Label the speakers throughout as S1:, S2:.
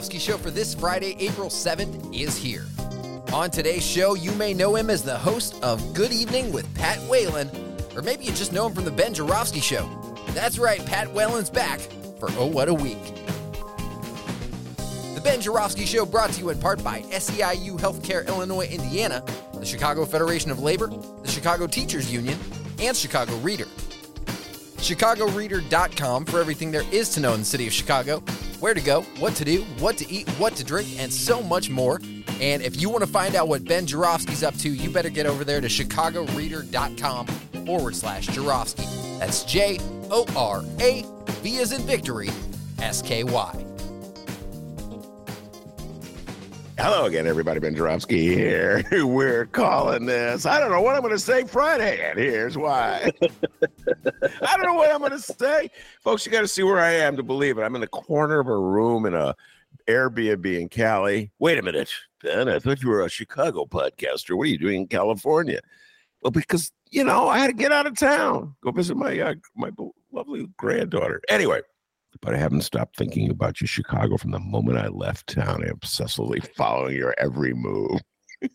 S1: Show for this Friday, April 7th is here. On today's show, you may know him as the host of Good Evening with Pat Whalen, or maybe you just know him from the Ben Joravsky Show. That's right, Pat Whalen's back for Oh What a Week. The Ben Joravsky Show brought to you in part by SEIU Healthcare Illinois, Indiana, the Chicago Federation of Labor, the Chicago Teachers Union, and Chicago Reader. ChicagoReader.com for everything there is to know in the city of Chicago, where to go, what to do, what to eat, what to drink, and so much more. And if you want to find out what Ben Joravsky's up to, you better get over there to ChicagoReader.com forward slash Joravsky. That's J O R A V as in victory, S K Y.
S2: Hello again, everybody. Ben Joravsky here. We're calling this. I don't know what I'm going to say Friday, and here's why. I don't know what I'm going to say. Folks, you got to see where I am to believe it. I'm in the corner of a room in a Airbnb in Cali. Wait a minute, Ben. I thought you were a Chicago podcaster. What are you doing in California? Well, because you know I had to get out of town, go visit my uh, my lovely granddaughter. Anyway, but I haven't stopped thinking about you, Chicago, from the moment I left town. I'm obsessively following your every move.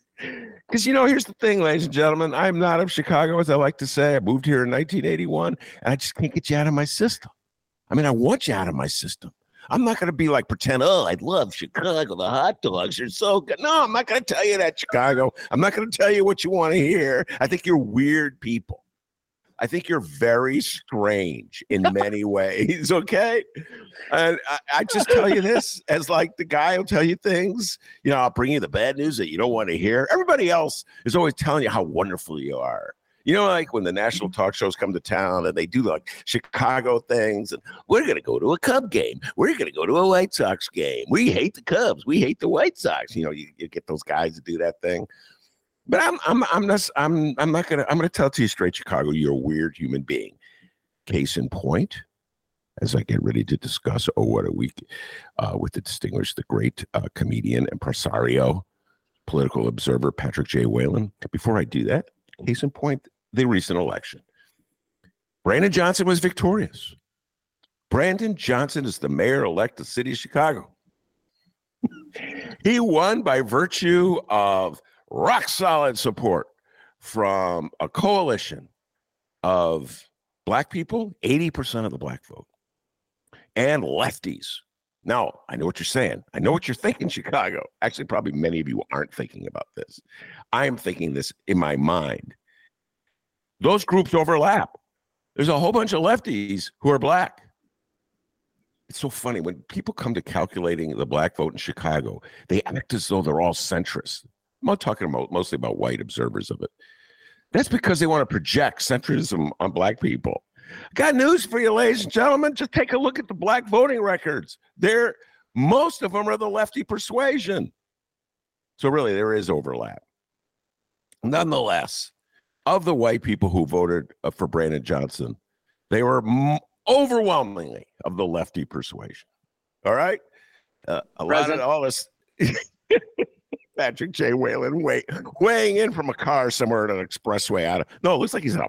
S2: Because, you know, here's the thing, ladies and gentlemen. I'm not of Chicago, as I like to say. I moved here in 1981, and I just can't get you out of my system. I mean, I want you out of my system. I'm not going to be like pretend, oh, I love Chicago. The hot dogs are so good. No, I'm not going to tell you that, Chicago. I'm not going to tell you what you want to hear. I think you're weird people. I think you're very strange in many ways. Okay. And I, I, just tell you this as like the guy will tell you things, you know, I'll bring you the bad news that you don't want to hear. Everybody else is always telling you how wonderful you are. You know, like when the national mm-hmm. talk shows come to town and they do like Chicago things, and we're going to go to a Cub game. We're going to go to a White Sox game. We hate the Cubs. We hate the White Sox. You know, you, you get those guys to do that thing. But I'm I'm I'm not I'm I'm not gonna I'm gonna tell to you straight, Chicago. You're a weird human being. Case in point, as I get ready to discuss, oh what a week, uh, with the distinguished, the great uh, comedian, impresario, political observer Patrick J. Whalen. Before I do that, case in point, the recent election. Brandon Johnson was victorious. Brandon Johnson is the mayor elect of the city of Chicago. he won by virtue of rock solid support from a coalition of black people, 80% of the black vote, and lefties. Now, I know what you're saying. I know what you're thinking, Chicago. Actually, probably many of you aren't thinking about this. I am thinking this in my mind. Those groups overlap. There's a whole bunch of lefties who are black. It's so funny when people come to calculating the black vote in Chicago, they act as though they're all centrist. I'm not talking about mostly about white observers of it. That's because they want to project centrism on black people. Got news for you, ladies and gentlemen. Just take a look at the black voting records. They're most of them are the lefty persuasion. So really, there is overlap. Nonetheless, of the white people who voted uh, for Brandon Johnson, they were overwhelmingly of the lefty persuasion. All right, uh, a lot of all this. Patrick J. Whalen weighing in from a car somewhere at an expressway out of no, it looks like he's in a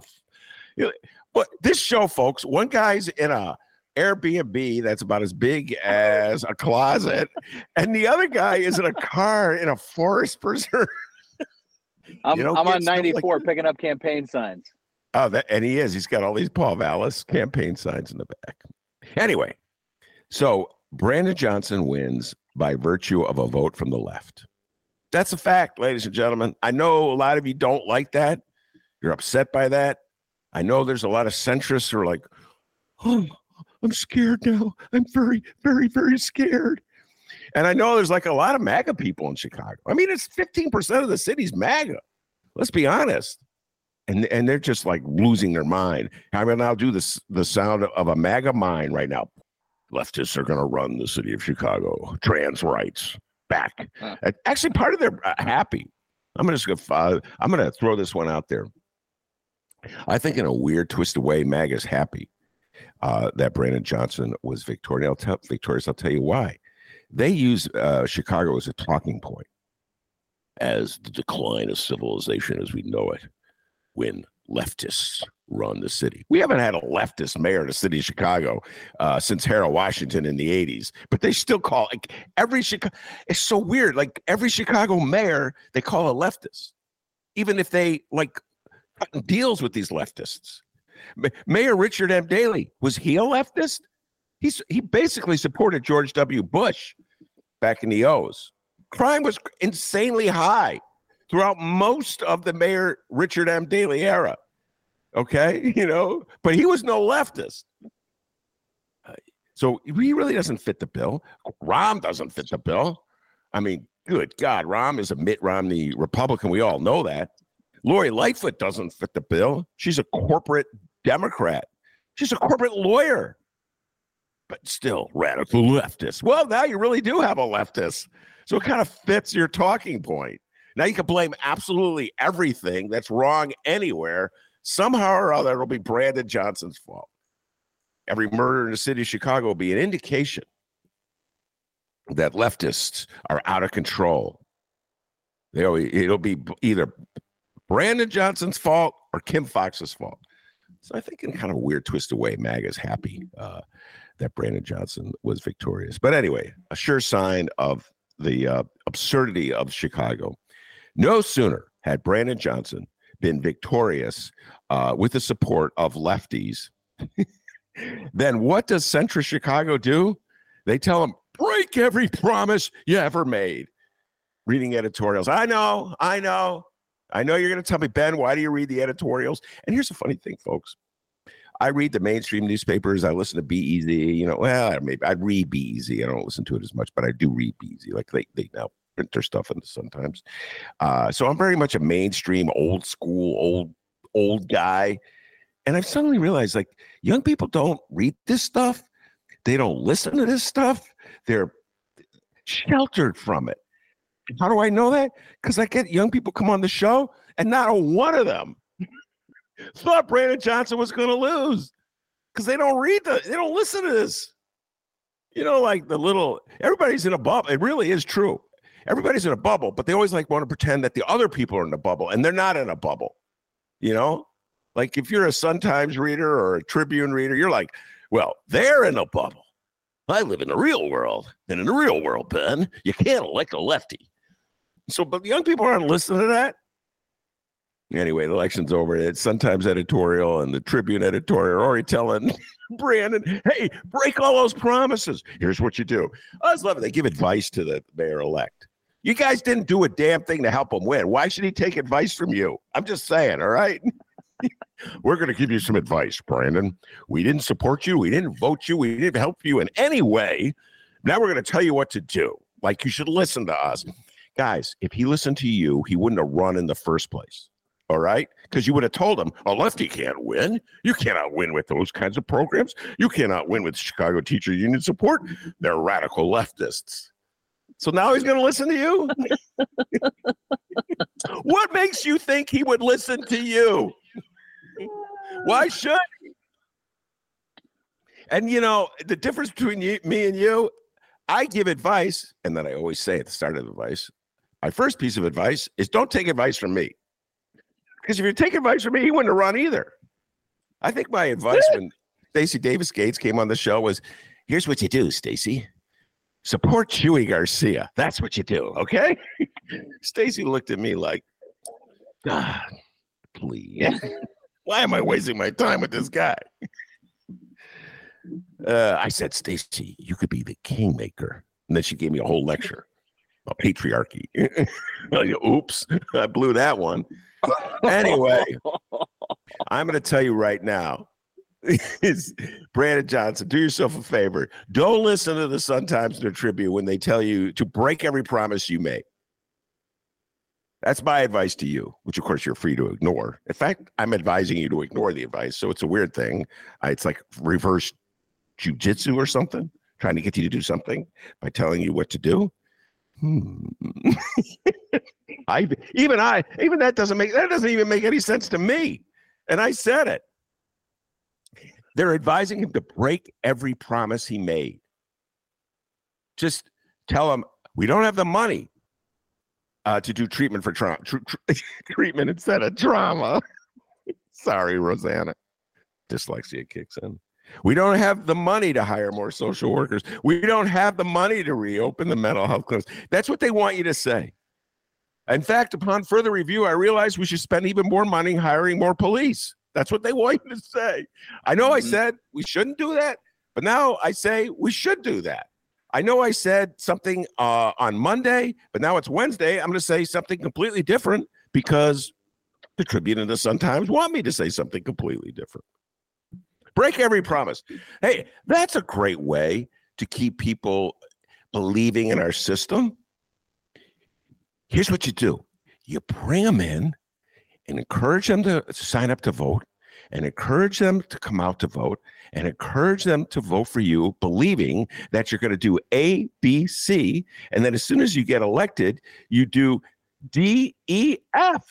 S2: you know, but this show, folks, one guy's in a Airbnb that's about as big as a closet, and the other guy is in a car in a forest preserve.
S3: I'm, I'm on 94 like picking up campaign signs.
S2: Oh, that, and he is. He's got all these Paul Vallas campaign signs in the back. Anyway, so Brandon Johnson wins by virtue of a vote from the left. That's a fact, ladies and gentlemen. I know a lot of you don't like that. You're upset by that. I know there's a lot of centrists who are like, oh, I'm scared now. I'm very, very, very scared. And I know there's like a lot of MAGA people in Chicago. I mean, it's 15% of the city's MAGA. Let's be honest. and and they're just like losing their mind. I mean, I'll do this the sound of a MAGA mind right now. Leftists are going to run the city of Chicago. Trans rights back. Huh. Actually, part of their uh, happy. I'm going to uh, I'm going to throw this one out there. I think in a weird, twist twisted way, MAGA is happy uh, that Brandon Johnson was victorious. I'll tell, victorious. I'll tell you why. They use uh, Chicago as a talking point as the decline of civilization as we know it when leftists run the city. We haven't had a leftist mayor in the city of Chicago uh, since Harold Washington in the 80s, but they still call like every Chicago. It's so weird. Like every Chicago mayor, they call a leftist, even if they like deals with these leftists. Mayor Richard M. Daley was he a leftist? He's he basically supported George W. Bush back in the O's. Crime was insanely high throughout most of the Mayor Richard M. Daley era. Okay, you know, but he was no leftist. So he really doesn't fit the bill. Rahm doesn't fit the bill. I mean, good God, Rahm is a Mitt Romney Republican. We all know that. Lori Lightfoot doesn't fit the bill. She's a corporate Democrat. She's a corporate lawyer, but still radical leftist. Well, now you really do have a leftist. So it kind of fits your talking point. Now you can blame absolutely everything that's wrong anywhere. Somehow or other, it'll be Brandon Johnson's fault. Every murder in the city of Chicago will be an indication that leftists are out of control. They'll, it'll be either Brandon Johnson's fault or Kim Foxx's fault. So I think in kind of a weird twist away, MAGA is happy uh, that Brandon Johnson was victorious. But anyway, a sure sign of the uh, absurdity of Chicago. No sooner had Brandon Johnson been victorious uh, with the support of lefties, then what does Central Chicago do? They tell him, break every promise you ever made. Reading editorials. I know, I know. I know you're going to tell me, Ben, why do you read the editorials? And here's the funny thing, folks. I read the mainstream newspapers. I listen to Be Easy. You know, well, maybe I read Be Easy. I don't listen to it as much, but I do read Be Easy. Like they, they now print their stuff in sometimes. Uh, so I'm very much a mainstream, old school, old old guy. And I've suddenly realized, like, young people don't read this stuff. They don't listen to this stuff. They're sheltered from it. How do I know that? Because I get young people come on the show, and not one of them thought Brandon Johnson was going to lose because they don't read the, they don't listen to this. You know, like the little everybody's in a bubble. It really is true. Everybody's in a bubble, but they always like want to pretend that the other people are in a bubble, and they're not in a bubble. You know, like if you're a Sun Times reader or a Tribune reader, you're like, well, they're in a bubble. I live in the real world, and in the real world, Ben, you can't elect a lefty. So, but young people aren't listening to that. Anyway, the election's over. It's sometimes editorial and the Tribune editorial are already telling Brandon, hey, break all those promises. Here's what you do. I was loving They give advice to the mayor elect. You guys didn't do a damn thing to help him win. Why should he take advice from you? I'm just saying, all right? We're going to give you some advice, Brandon. We didn't support you. We didn't vote you. We didn't help you in any way. Now we're going to tell you what to do. Like you should listen to us. Guys, if he listened to you, he wouldn't have run in the first place. All right. Because you would have told him a lefty can't win. You cannot win with those kinds of programs. You cannot win with Chicago Teacher Union support. They're radical leftists. So now he's going to listen to you? what makes you think he would listen to you? Why should he? And you know, the difference between you, me and you, I give advice, and then I always say at the start of the advice, my first piece of advice is don't take advice from me. Because if you take advice from me, he wouldn't have run either. I think my advice when Stacy Davis Gates came on the show was here's what you do, Stacy. Support Chuy Garcia. That's what you do, okay? Stacy looked at me like, God, please. Why am I wasting my time with this guy? Uh, I said, Stacy, you could be the kingmaker. And then she gave me a whole lecture about patriarchy. Oops, I blew that one anyway, I'm going to tell you right now. Is Brandon Johnson, do yourself a favor. Don't listen to the Sun Times or Tribune when they tell you to break every promise you make. That's my advice to you, which of course you're free to ignore. In fact, I'm advising you to ignore the advice. So it's a weird thing. It's like reverse jujitsu or something, trying to get you to do something by telling you what to do. Hmm. I even I even that doesn't make that doesn't even make any sense to me. And I said it. They're advising him to break every promise he made. Just tell him we don't have the money uh, to do treatment for trauma, tr- tr- treatment instead of trauma. Sorry, Rosanna. Dyslexia kicks in. We don't have the money to hire more social workers. We don't have the money to reopen the mental health clinics. That's what they want you to say. In fact, upon further review, I realized we should spend even more money hiring more police. That's what they want you to say. I know I mm-hmm. said we shouldn't do that, but now I say we should do that. I know I said something uh, on Monday, but now it's Wednesday. I'm going to say something completely different because the Tribune and the Sun Times want me to say something completely different. Break every promise. Hey, that's a great way to keep people believing in our system. Here's what you do you bring them in and encourage them to sign up to vote and encourage them to come out to vote and encourage them to vote for you, believing that you're going to do A, B, C. And then as soon as you get elected, you do D, E, F.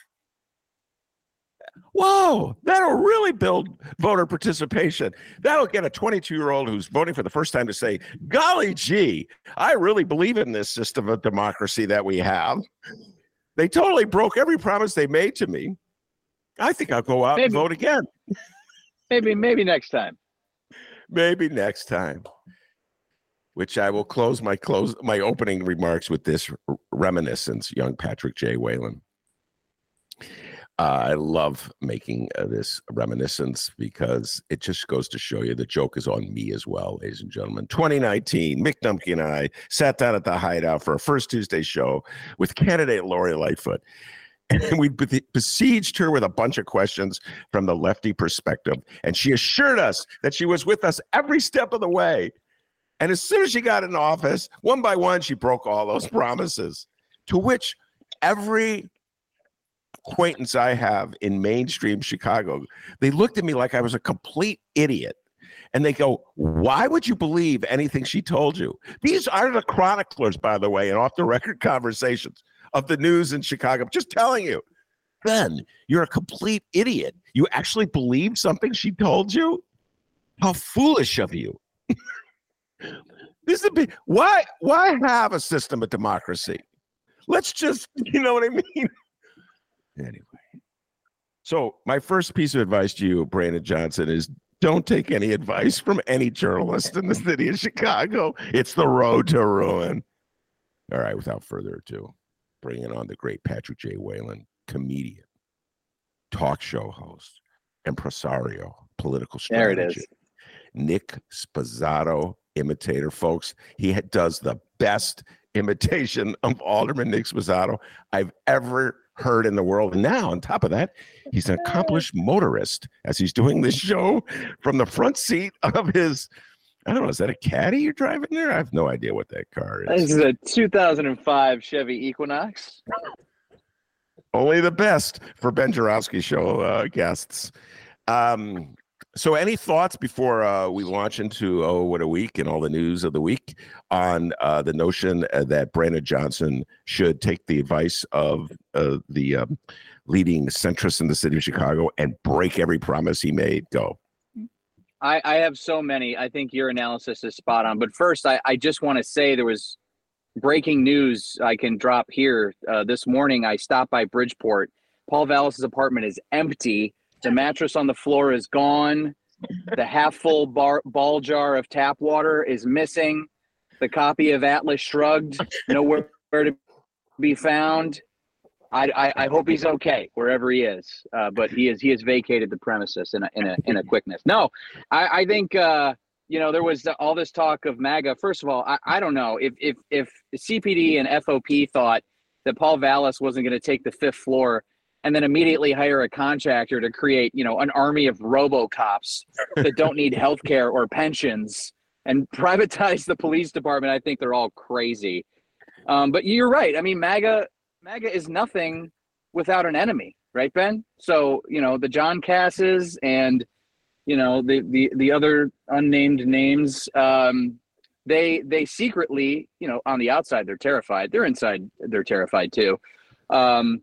S2: Whoa, that'll really build voter participation. That'll get a 22 year old who's voting for the first time to say, Golly gee, I really believe in this system of democracy that we have. They totally broke every promise they made to me. I think I'll go out maybe, and vote again.
S3: maybe, maybe next time.
S2: Maybe next time. Which I will close my close my opening remarks with this reminiscence, young Patrick J. Whalen. Uh, I love making uh, this reminiscence because it just goes to show you the joke is on me as well, ladies and gentlemen. 2019, Mick Dumke and I sat down at the Hideout for a first Tuesday show with candidate Lori Lightfoot. And we besieged her with a bunch of questions from the lefty perspective. And she assured us that she was with us every step of the way. And as soon as she got in office, one by one, she broke all those promises, to which every acquaintance I have in mainstream Chicago, they looked at me like I was a complete idiot. And they go, Why would you believe anything she told you? These are the chroniclers, by the way, and off the record conversations of the news in Chicago. I'm just telling you. Ben, you're a complete idiot. You actually believe something she told you? How foolish of you. this is big why why have a system of democracy? Let's just, you know what I mean? Anyway. So, my first piece of advice to you, Brandon Johnson, is don't take any advice from any journalist in the city of Chicago. It's the road to ruin. All right, without further ado, bringing on the great Patrick J. Whalen, comedian, talk show host, impresario, political strategist. There it is. Nick Sposato imitator, folks. He does the best imitation of Alderman Nick Sposato I've ever heard in the world. And now, on top of that, he's an accomplished motorist as he's doing this show from the front seat of his. I don't know. Is that a caddy you're driving there? I have no idea what that car is.
S3: This is a 2005 Chevy Equinox.
S2: Only the best for Ben Joravsky show uh, guests. Um, so, any thoughts before uh, we launch into oh, what a week and all the news of the week on uh, the notion uh, that Brandon Johnson should take the advice of uh, the um, leading centrist in the city of Chicago and break every promise he made? Go.
S3: I, I have so many. I think your analysis is spot on. But first, I, I just want to say there was breaking news I can drop here. Uh, this morning, I stopped by Bridgeport. Paul Vallas's apartment is empty the mattress on the floor is gone. The half full bar, ball jar of tap water is missing. The copy of Atlas Shrugged nowhere to be found. I, I, I, hope he's okay wherever he is. Uh, but he is he has vacated the premises in a in a in a quickness. No, I, I think uh, you know there was all this talk of MAGA. First of all, I, I don't know if if if CPD and FOP thought that Paul Vallas wasn't going to take the fifth floor and then immediately hire a contractor to create, you know, an army of robocops that don't need health care or pensions and privatize the police department. I think they're all crazy. Um, but you're right. I mean, MAGA MAGA is nothing without an enemy, right, Ben? So you know the John Kasses and you know the the the other unnamed names. Um, they they secretly, you know, on the outside they're terrified. They're inside they're terrified too. Um,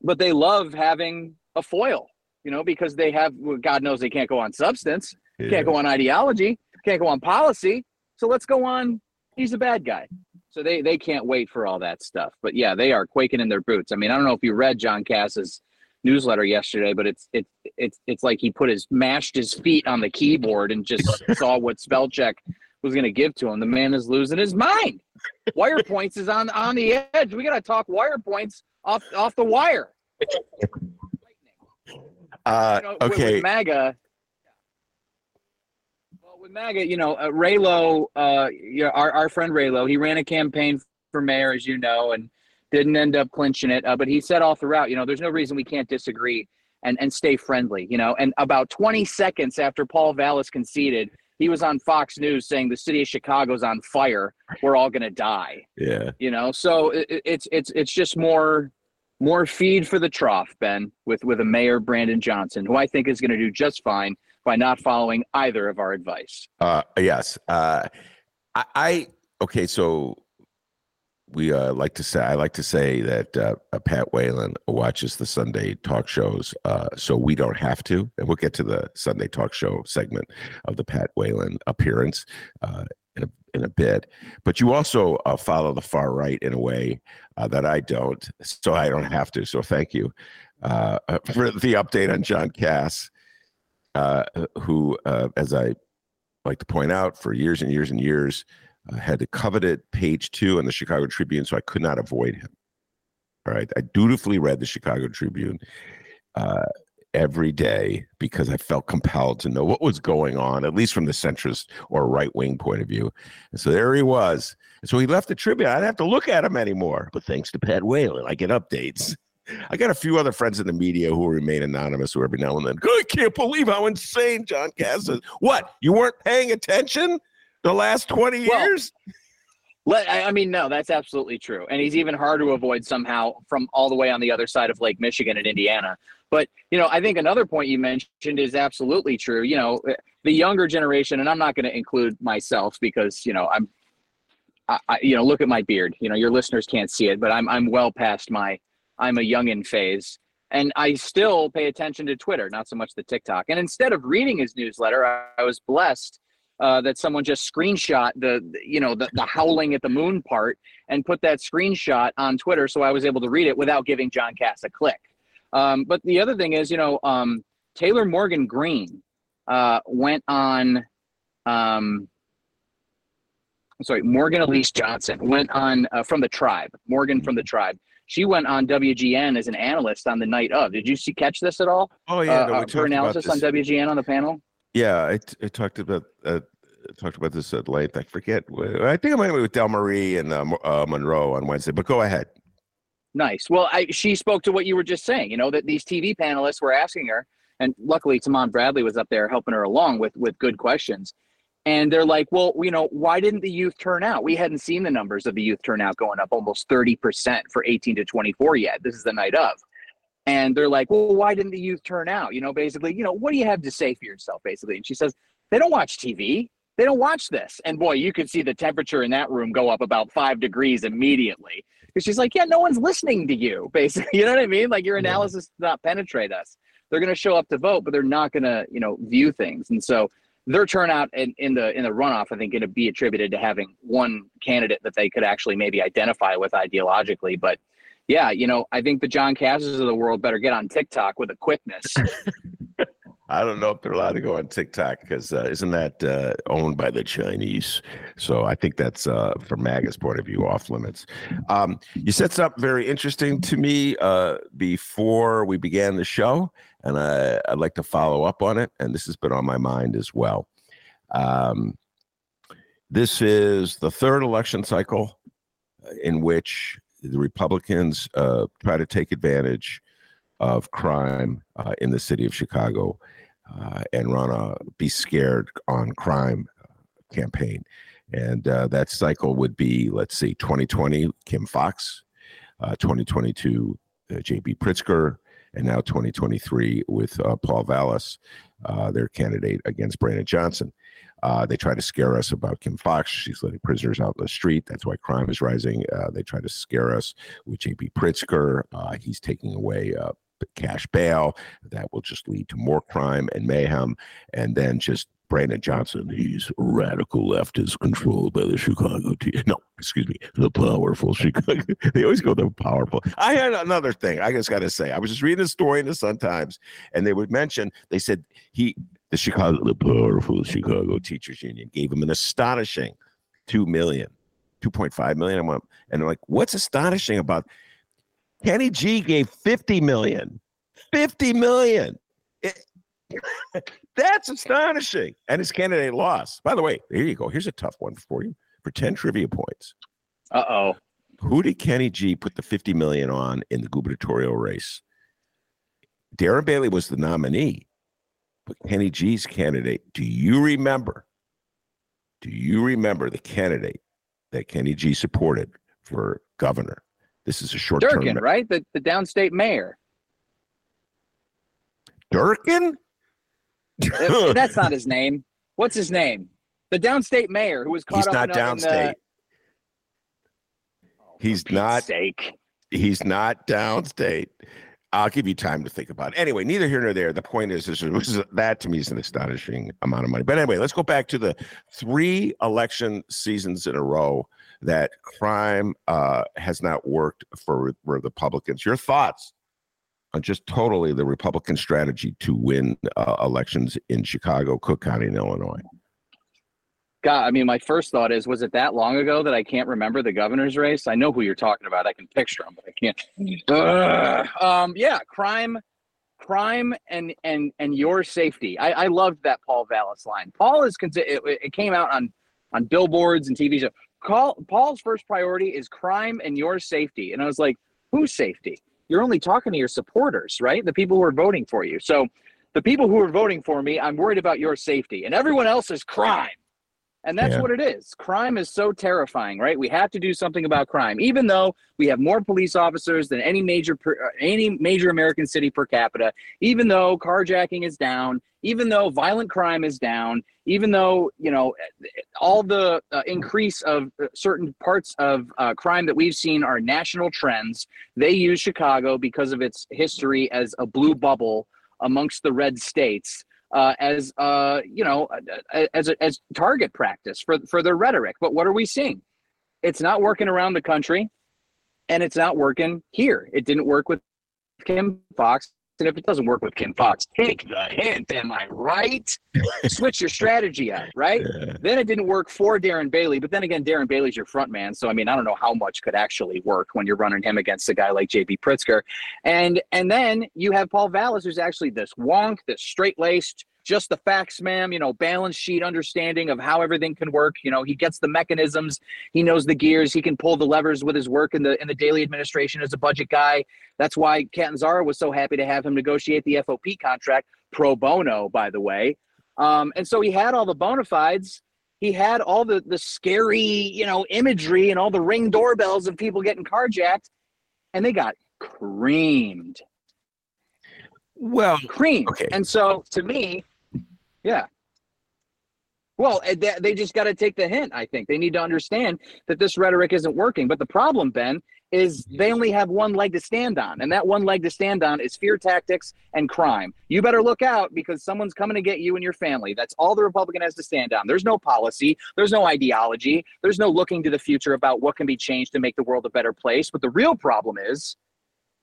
S3: but they love having a foil, you know, because they have well, God knows they can't go on substance, yeah. can't go on ideology, can't go on policy. So let's go on. He's a bad guy. So they they can't wait for all that stuff. But yeah, they are quaking in their boots. I mean, I don't know if you read John Kass's newsletter yesterday, but it's it's it's it's like he put his mashed his feet on the keyboard and just saw what spell check was going to give to him. The man is losing his mind. Wirepoints is on on the edge. We got to talk Wirepoints off off the wire.
S2: Uh, you know, okay.
S3: With, with MAGA, MAGA, you know, uh, Raylo, uh, you know, our our friend Raylo, he ran a campaign for mayor, as you know, and didn't end up clinching it. Uh, but he said all throughout, you know, there's no reason we can't disagree and and stay friendly, you know. And about 20 seconds after Paul Vallas conceded, he was on Fox News saying the city of Chicago's on fire. We're all gonna die.
S2: Yeah.
S3: You know, so it, it's it's it's just more more feed for the trough, Ben, with with a mayor Brandon Johnson, who I think is going to do just fine by not following either of our advice.
S2: Uh, yes. Uh, I, I okay. So we uh, like to say I like to say that uh, Pat Whalen watches the Sunday talk shows, uh, so we don't have to. And we'll get to the Sunday talk show segment of the Pat Whalen appearance uh, in a in a bit. But you also uh, follow the far right in a way uh, that I don't, so I don't have to. So thank you for the update on John Kass, who, as I like to point out, for years and years and years uh, had the coveted page two in the Chicago Tribune, so I could not avoid him. All right. I dutifully read the Chicago Tribune uh, every day because I felt compelled to know what was going on, at least from the centrist or right wing point of view. And so there he was. So he left the Tribune. I didn't have to look at him anymore. But thanks to Pat Whalen, I get updates. I got a few other friends in the media who remain anonymous, who every now and then, I can't believe how insane John Kass is. What? You weren't paying attention? the last 20 well, years?
S3: Let, I mean, no, that's absolutely true. And he's even hard to avoid somehow from all the way on the other side of Lake Michigan in Indiana. But, you know, I think another point you mentioned is absolutely true. You know, eh, the younger generation, and I'm not going to include myself because, you know, I'm, I, I, you know, look at my beard. You know, your listeners can't see it, but I'm, I'm well past my, I'm a youngin phase. And I still pay attention to Twitter, not so much the TikTok. And instead of reading his newsletter, I, I was blessed uh, that someone just screenshot the you know the, the howling at the moon part and put that screenshot on Twitter, so I was able to read it without giving John Kass a click. Um, but the other thing is, you know, um, Taylor Morgan Green uh, went on. Um, sorry, Morgan Elise Johnson went on uh, from the TRiiBE. Morgan from the TRiiBE. She went on WGN as an analyst on the night of. Did you see catch this at all?
S2: Oh yeah, no,
S3: uh, her analysis on WGN on the panel.
S2: Yeah, I, I talked about uh, talked about this at length. I forget. I think I might be with Delmarie and uh, uh, Monroe on Wednesday. But go ahead.
S3: Nice. Well, I, she spoke to what you were just saying. You know that these TV panelists were asking her, and luckily Tahman Bradley was up there helping her along with with good questions. And they're like, well, you know, why didn't the youth turn out? We hadn't seen the numbers of the youth turnout going up almost 30% for 18 to 24 yet. This is the night of and they're like, well, why didn't the youth turn out? You know, basically, you know, what do you have to say for yourself, basically? And she says, they don't watch TV. They don't watch this. And boy, you could see the temperature in that room go up about five degrees immediately. Because she's like, yeah, no one's listening to you, basically. You know what I mean? Like your analysis does not penetrate us. They're going to show up to vote, but they're not going to, you know, view things. And so their turnout in, in the in the runoff, I think, going to be attributed to having one candidate that they could actually maybe identify with ideologically. But yeah, you know, I think the John Kasses of the world better get on TikTok with a quickness.
S2: I don't know if they're allowed to go on TikTok because uh, isn't that uh, owned by the Chinese? So I think that's uh, from MAGA's point of view off limits. Um, you said something very interesting to me uh, before we began the show, and I, would like to follow up on it. And this has been on my mind as well. Um, this is the third election cycle in which the Republicans uh, try to take advantage of crime uh, in the city of Chicago uh, and run a "Be Scared on Crime" campaign. And uh, that cycle would be, let's see, 2020, Kim Foxx, uh, 2022, uh, J.B. Pritzker, and now 2023 with uh, Paul Vallas, uh, their candidate against Brandon Johnson. Uh, they try to scare us about Kim Foxx. She's letting prisoners out in the street. That's why crime is rising. Uh, they try to scare us with J.B. Pritzker. Uh, he's taking away uh, cash bail. That will just lead to more crime and mayhem. And then just Brandon Johnson, he's radical leftist controlled by the Chicago team. No, excuse me, the powerful Chicago. they always go the powerful. I had another thing. I just got to say, I was just reading a story in the Sun Times, and they would mention. They said he the Chicago, the powerful Chicago Teachers Union gave him an astonishing two million, two point five million. I'm like, and I'm like, what's astonishing about Kenny G gave 50 million. 50 million. It, that's astonishing. And his candidate lost. By the way, here you go. Here's a tough one for you for 10 trivia points.
S3: Uh oh.
S2: Who did Kenny G put the 50 million on in the gubernatorial race? Darren Bailey was the nominee. But Kenny G's candidate, do you remember? Do you remember the candidate that Kenny G supported for governor? This is a short term.
S3: Durkin, right? The, the downstate mayor.
S2: Durkin?
S3: That's not his name. What's his name? The downstate mayor who was caught
S2: he's
S3: up
S2: not
S3: in,
S2: downstate.
S3: In the...
S2: he's
S3: oh,
S2: not.
S3: Sake.
S2: He's not downstate. I'll give you time to think about it. Anyway, neither here nor there. The point is, that to me is an astonishing amount of money. But anyway, let's go back to the three election seasons in a row that crime uh, has not worked for, for Republicans. Your thoughts just totally the Republican strategy to win uh, elections in Chicago, Cook County, and Illinois?
S3: God, I mean, my first thought is, was it that long ago that I can't remember the governor's race? I know who you're talking about. I can picture him, but I can't. Um, yeah, crime, crime, and and and your safety. I, I loved that Paul Vallas line. Paul is it, it came out on on billboards and TV shows. Call, Paul's first priority is crime and your safety, and I was like, whose safety? You're only talking to your supporters, right? The people who are voting for you. So, the people who are voting for me, I'm worried about your safety, and everyone else is crime. And that's
S2: Yeah.
S3: what it is. Crime is so terrifying, right? We have to do something about crime, even though we have more police officers than any major uh, any major American city per capita. Even though carjacking is down, even though violent crime is down, even though you know all the uh, increase of uh, certain parts of uh, crime that we've seen are national trends. They use Chicago because of its history as a blue bubble amongst the red states uh, as uh, you know uh, as as target practice for for their rhetoric. But what are we seeing? It's not working around the country, and it's not working here. It didn't work with Kim Foxx. And if it doesn't work with Kim Foxx, take the hint. Am I right? Switch your strategy up, right?
S2: Yeah.
S3: Then it didn't work for Darren Bailey, but then again, Darren Bailey's your front man. So I mean, I don't know how much could actually work when you're running him against a guy like JB Pritzker. And and then you have Paul Vallas, who's actually this wonk, this straight laced, just the facts, ma'am, you know, balance sheet understanding of how everything can work. You know, he gets the mechanisms, he knows the gears, he can pull the levers with his work in the in the daily administration as a budget guy. That's why Catanzara was so happy to have him negotiate the FOP contract pro bono, by the way. Um, and so he had all the bona fides. He had all the the scary, you know, imagery and all the ring doorbells of people getting carjacked, and they got creamed,
S2: Well,
S3: creamed.
S2: Okay.
S3: And so to me, yeah. Well, eh, they, they just got to take the hint. I think they need to understand that this rhetoric isn't working. But the problem, Ben, is they only have one leg to stand on, and that one leg to stand on is fear tactics and crime. You better look out because someone's coming to get you and your family. That's all the Republican has to stand on. There's no policy, there's no ideology, there's no looking to the future about what can be changed to make the world a better place. But the real problem is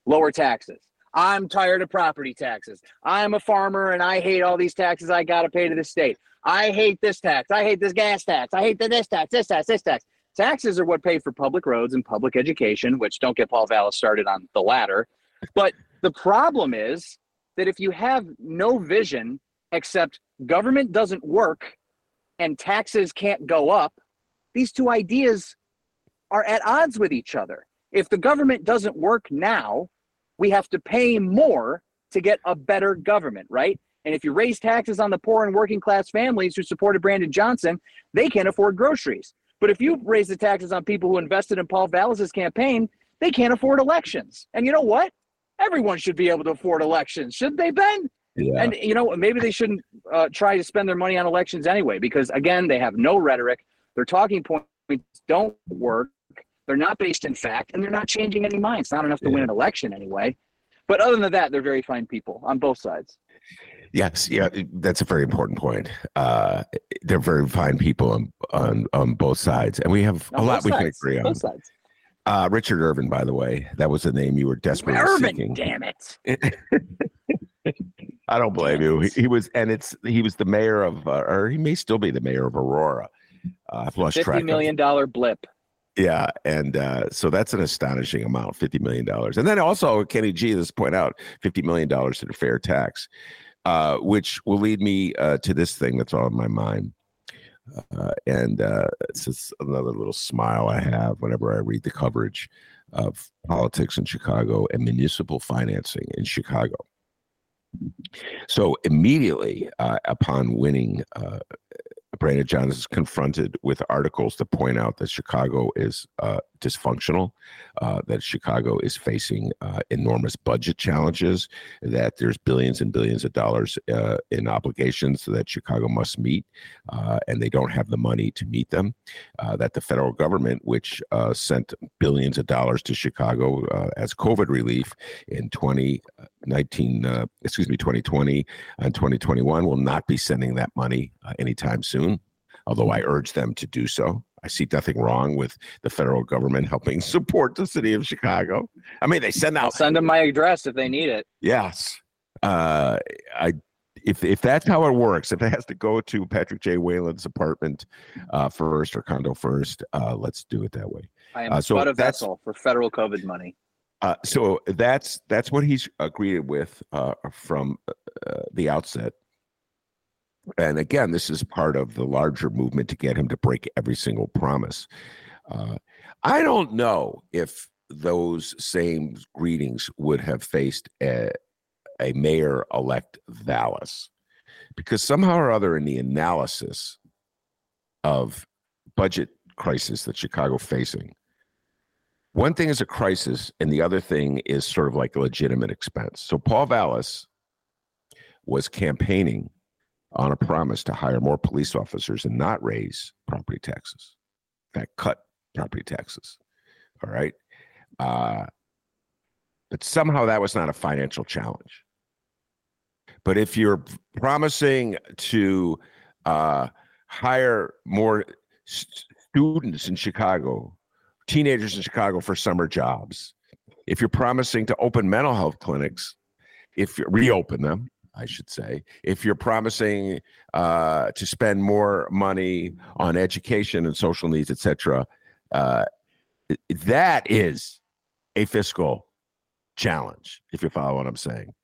S3: lower taxes. I'm tired of property taxes. I'm a farmer and I hate all these taxes I got to pay to the state. I hate this tax. I hate this gas tax. I hate the this tax, this tax, this tax. Taxes are what pay for public roads and public education, which don't get Paul Vallas started on the latter. But the problem is that if you have no vision except government doesn't work and taxes can't go up, these two ideas are at odds with each other. If the government doesn't work now, we have to pay more to get a better government, right? And if you raise taxes on the poor and working class families who supported Brandon Johnson, they can't afford groceries. But if you raise the taxes on people who invested in Paul Vallas's campaign, they can't afford elections. And you know what? Everyone should be able to afford elections, shouldn't they, Ben?
S2: Yeah.
S3: And you know, maybe they shouldn't uh, try to spend their money on elections anyway, because again, they have no rhetoric. Their talking points don't work. They're not based in fact, and they're not changing any minds. Not enough to win an election anyway. But other than that, they're very fine people on both sides.
S2: Yes, yeah, that's a very important point. Uh, they're very fine people on on, on both sides, and we have
S3: On
S2: a lot
S3: both
S2: we can agree on.
S3: Both sides.
S2: Uh, Richard Irvin, by the way, that was the name you were desperately
S3: Urban,
S2: seeking.
S3: damn it.
S2: I don't blame you. He, he was, and it's he was the mayor of, uh, or he may still be the mayor of Aurora. Uh, I've lost track.
S3: Fifty million dollar blip.
S2: Yeah, and uh, so that's an astonishing amount, fifty million dollars, and then also Kenny G. Let's point out fifty million dollars to the fair tax, uh, which will lead me uh, to this thing that's on my mind, uh, and uh, it's just another little smile I have whenever I read the coverage of politics in Chicago and municipal financing in Chicago. So immediately uh, upon winning, Brandon Johns is confronted with articles that point out that Chicago is uh, dysfunctional, uh, that Chicago is facing uh, enormous budget challenges, that there's billions and billions of dollars uh, in obligations that Chicago must meet, uh, and they don't have the money to meet them. Uh, that the federal government, which uh, sent billions of dollars to Chicago as COVID relief in 2019, uh, excuse me, 2020 and 2021, will not be sending that money anytime soon. Although I urge them to do so. I see nothing wrong with the federal government helping support the city of Chicago. I mean, they send
S3: I'll
S2: out
S3: send them my address if they need it.
S2: Yes. Uh, I if if that's how it works, if it has to go to Patrick J. Whalen's apartment uh, first or condo first, uh, let's do it that way.
S3: I am
S2: Uh, so
S3: but a vessel for federal COVID money.
S2: Uh, so that's that's what he's agreed with uh, from uh, the outset. And again, this is part of the larger movement to get him to break every single promise. Uh, I don't know if those same greetings would have faced a, a mayor elect Vallas, because somehow or other, in the analysis of budget crisis that Chicago facing, one thing is a crisis, and the other thing is sort of like a legitimate expense. So Paul Vallas was campaigning on a promise to hire more police officers and not raise property taxes. Fact, cut property taxes. All right. Uh, but somehow that was not a financial challenge. But if you're promising to uh, hire more students in Chicago, teenagers in Chicago for summer jobs, if you're promising to open mental health clinics, if you reopen them, I should say, if you're promising uh, to spend more money on education and social needs, et cetera, uh, that is a fiscal challenge, if you follow what I'm saying.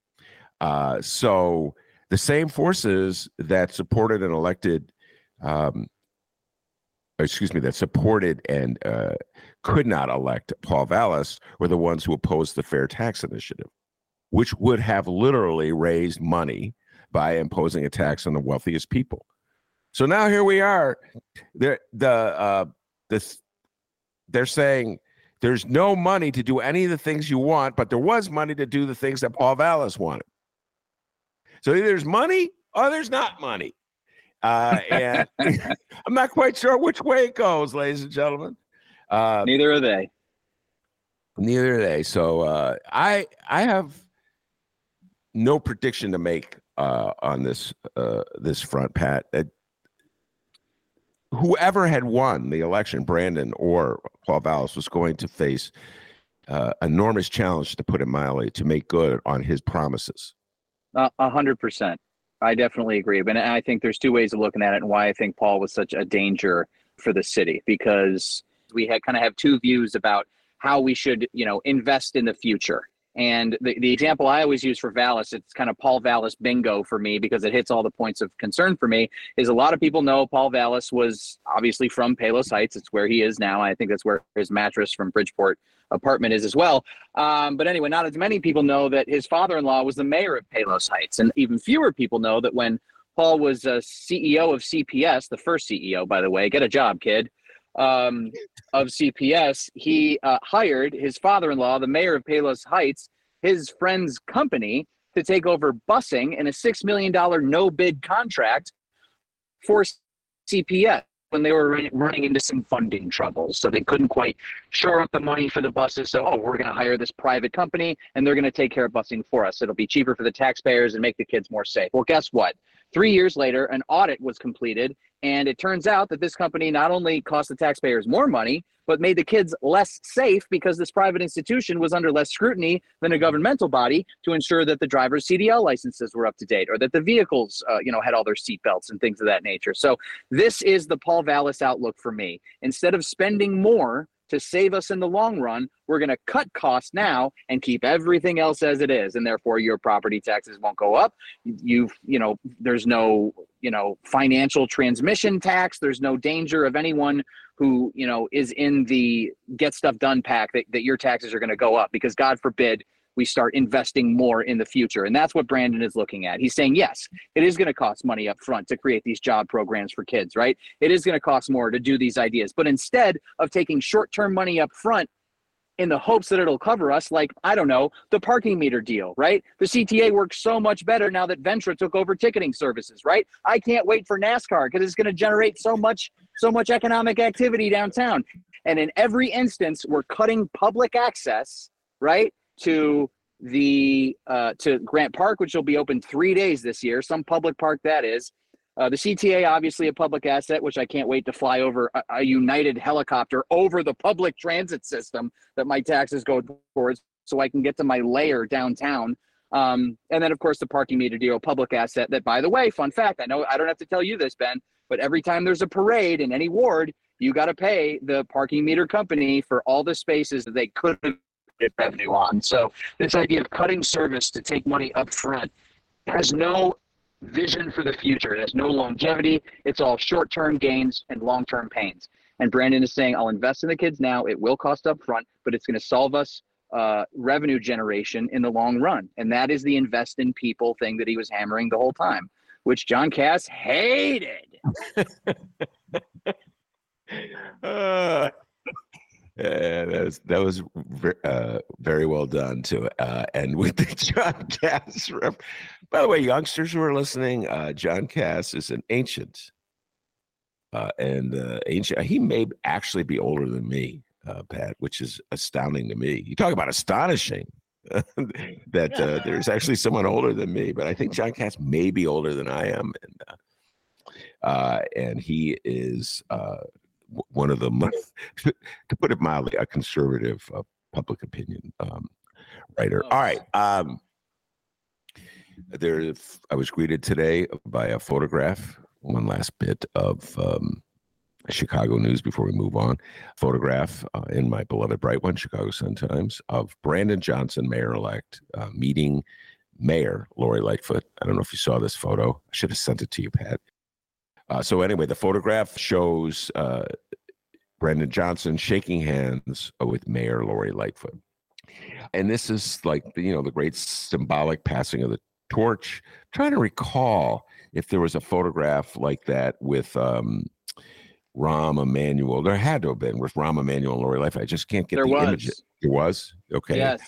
S2: Uh, so the same forces that supported and elected, um, excuse me, that supported and uh, could not elect Paul Vallas were the ones who opposed the Fair Tax Initiative, which would have literally raised money by imposing a tax on the wealthiest people. So now here we are. They're, the uh, this they're saying there's no money to do any of the things you want, but there was money to do the things that Paul Vallas wanted. So either there's money or there's not money. Uh, and I'm not quite sure which way it goes, ladies and gentlemen. Uh,
S3: Neither are they.
S2: neither are they. So uh, I I have no prediction to make uh, on this uh, this front, Pat. Uh, whoever had won the election, Brandon or Paul Vallas, was going to face uh, enormous challenge, to put it mildly, to make good on his promises.
S3: A hundred percent. I definitely agree. But I think there's two ways of looking at it and why I think Paul was such a danger for the city because we had kind of have two views about how we should, you know, invest in the future. And the, the example I always use for Vallis, it's kind of Paul Vallis bingo for me because it hits all the points of concern for me. Is a lot of people know Paul Vallis was obviously from Palos Heights. It's where he is now. I think that's where his mattress from Bridgeport apartment is as well. Um, but anyway, not as many people know that his father-in-law was the mayor of Palos Heights, and even fewer people know that when Paul was a CEO of CPS, the first CEO, by the way, get a job, kid, um, of CPS, he uh, hired his father-in-law, the mayor of Palos Heights, his friend's company to take over busing in a $6 million no bid contract for CPS when they were running into some funding troubles. So they couldn't quite shore up the money for the buses. So, oh, we're going to hire this private company and they're going to take care of busing for us. It'll be cheaper for the taxpayers and make the kids more safe. Well, guess what? Three years later, an audit was completed, and it turns out that this company not only cost the taxpayers more money, but made the kids less safe because this private institution was under less scrutiny than a governmental body to ensure that the driver's CDL licenses were up to date or that the vehicles, uh, you know, had all their seatbelts and things of that nature. So this is the Paul Vallas outlook for me. Instead of spending more to save us in the long run, we're going to cut costs now and keep everything else as it is. And therefore your property taxes won't go up. You've, you know, there's no, you know, financial transmission tax. There's no danger of anyone who, you know, is in the get stuff done pack that, that your taxes are going to go up because God forbid we start investing more in the future. And that's what Brandon is looking at. He's saying, yes, it is going to cost money up front to create these job programs for kids, right? It is going to cost more to do these ideas. But instead of taking short term money up front, in the hopes that it'll cover us, like, I don't know, the parking meter deal, right? The CTA works so much better now that Ventra took over ticketing services, right? I can't wait for NASCAR because it's going to generate so much, so much economic activity downtown. And in every instance, we're cutting public access, right? To the uh, to Grant Park, which will be open three days this year, some public park that is. Uh, the CTA, obviously a public asset, which I can't wait to fly over a, a, United helicopter over the public transit system that my taxes go towards, so I can get to my layer downtown. Um, and then, of course, the parking meter deal, public asset. That, by the way, fun fact, I know I don't have to tell you this, Ben, but every time there's a parade in any ward, you got to pay the parking meter company for all the spaces that they could have get revenue on. So this idea of cutting service to take money up front has no vision for the future. It has no longevity. It's all short-term gains and long-term pains. And Brandon is saying, I'll invest in the kids now. It will cost up front, but it's going to solve us uh, revenue generation in the long run. And that is the invest in people thing that he was hammering the whole time, which John Kass hated.
S2: uh, yeah, that was that was uh, very well done too. Uh, and with the John Kass, rep- by the way, youngsters who are listening, uh, John Kass is an ancient, uh, and uh, ancient. He may actually be older than me, uh, Pat, which is astounding to me. You talk about astonishing that there's actually someone older than me, but I think John Kass may be older than I am, and and he is one of the most, to put it mildly, a conservative uh, public opinion um, writer. Oh, All right. Um, there, I was greeted today by a photograph. One last bit of um, Chicago news before we move on. Photograph uh, in my beloved bright one, Chicago Sun Times, of Brandon Johnson, mayor-elect, uh, meeting Mayor Lori Lightfoot. I don't know if you saw this photo. I should have sent it to you, Pat. Uh, so anyway, the photograph shows uh, Brandon Johnson shaking hands with Mayor Lori Lightfoot. And this is like, you know, the great symbolic passing of the torch. I'm trying to recall if there was a photograph like that with um, Rahm Emanuel. There had to have been with Rahm Emanuel and Lori Lightfoot. I just can't get
S3: there
S2: the
S3: was.
S2: image. There was? Okay.
S3: Yes.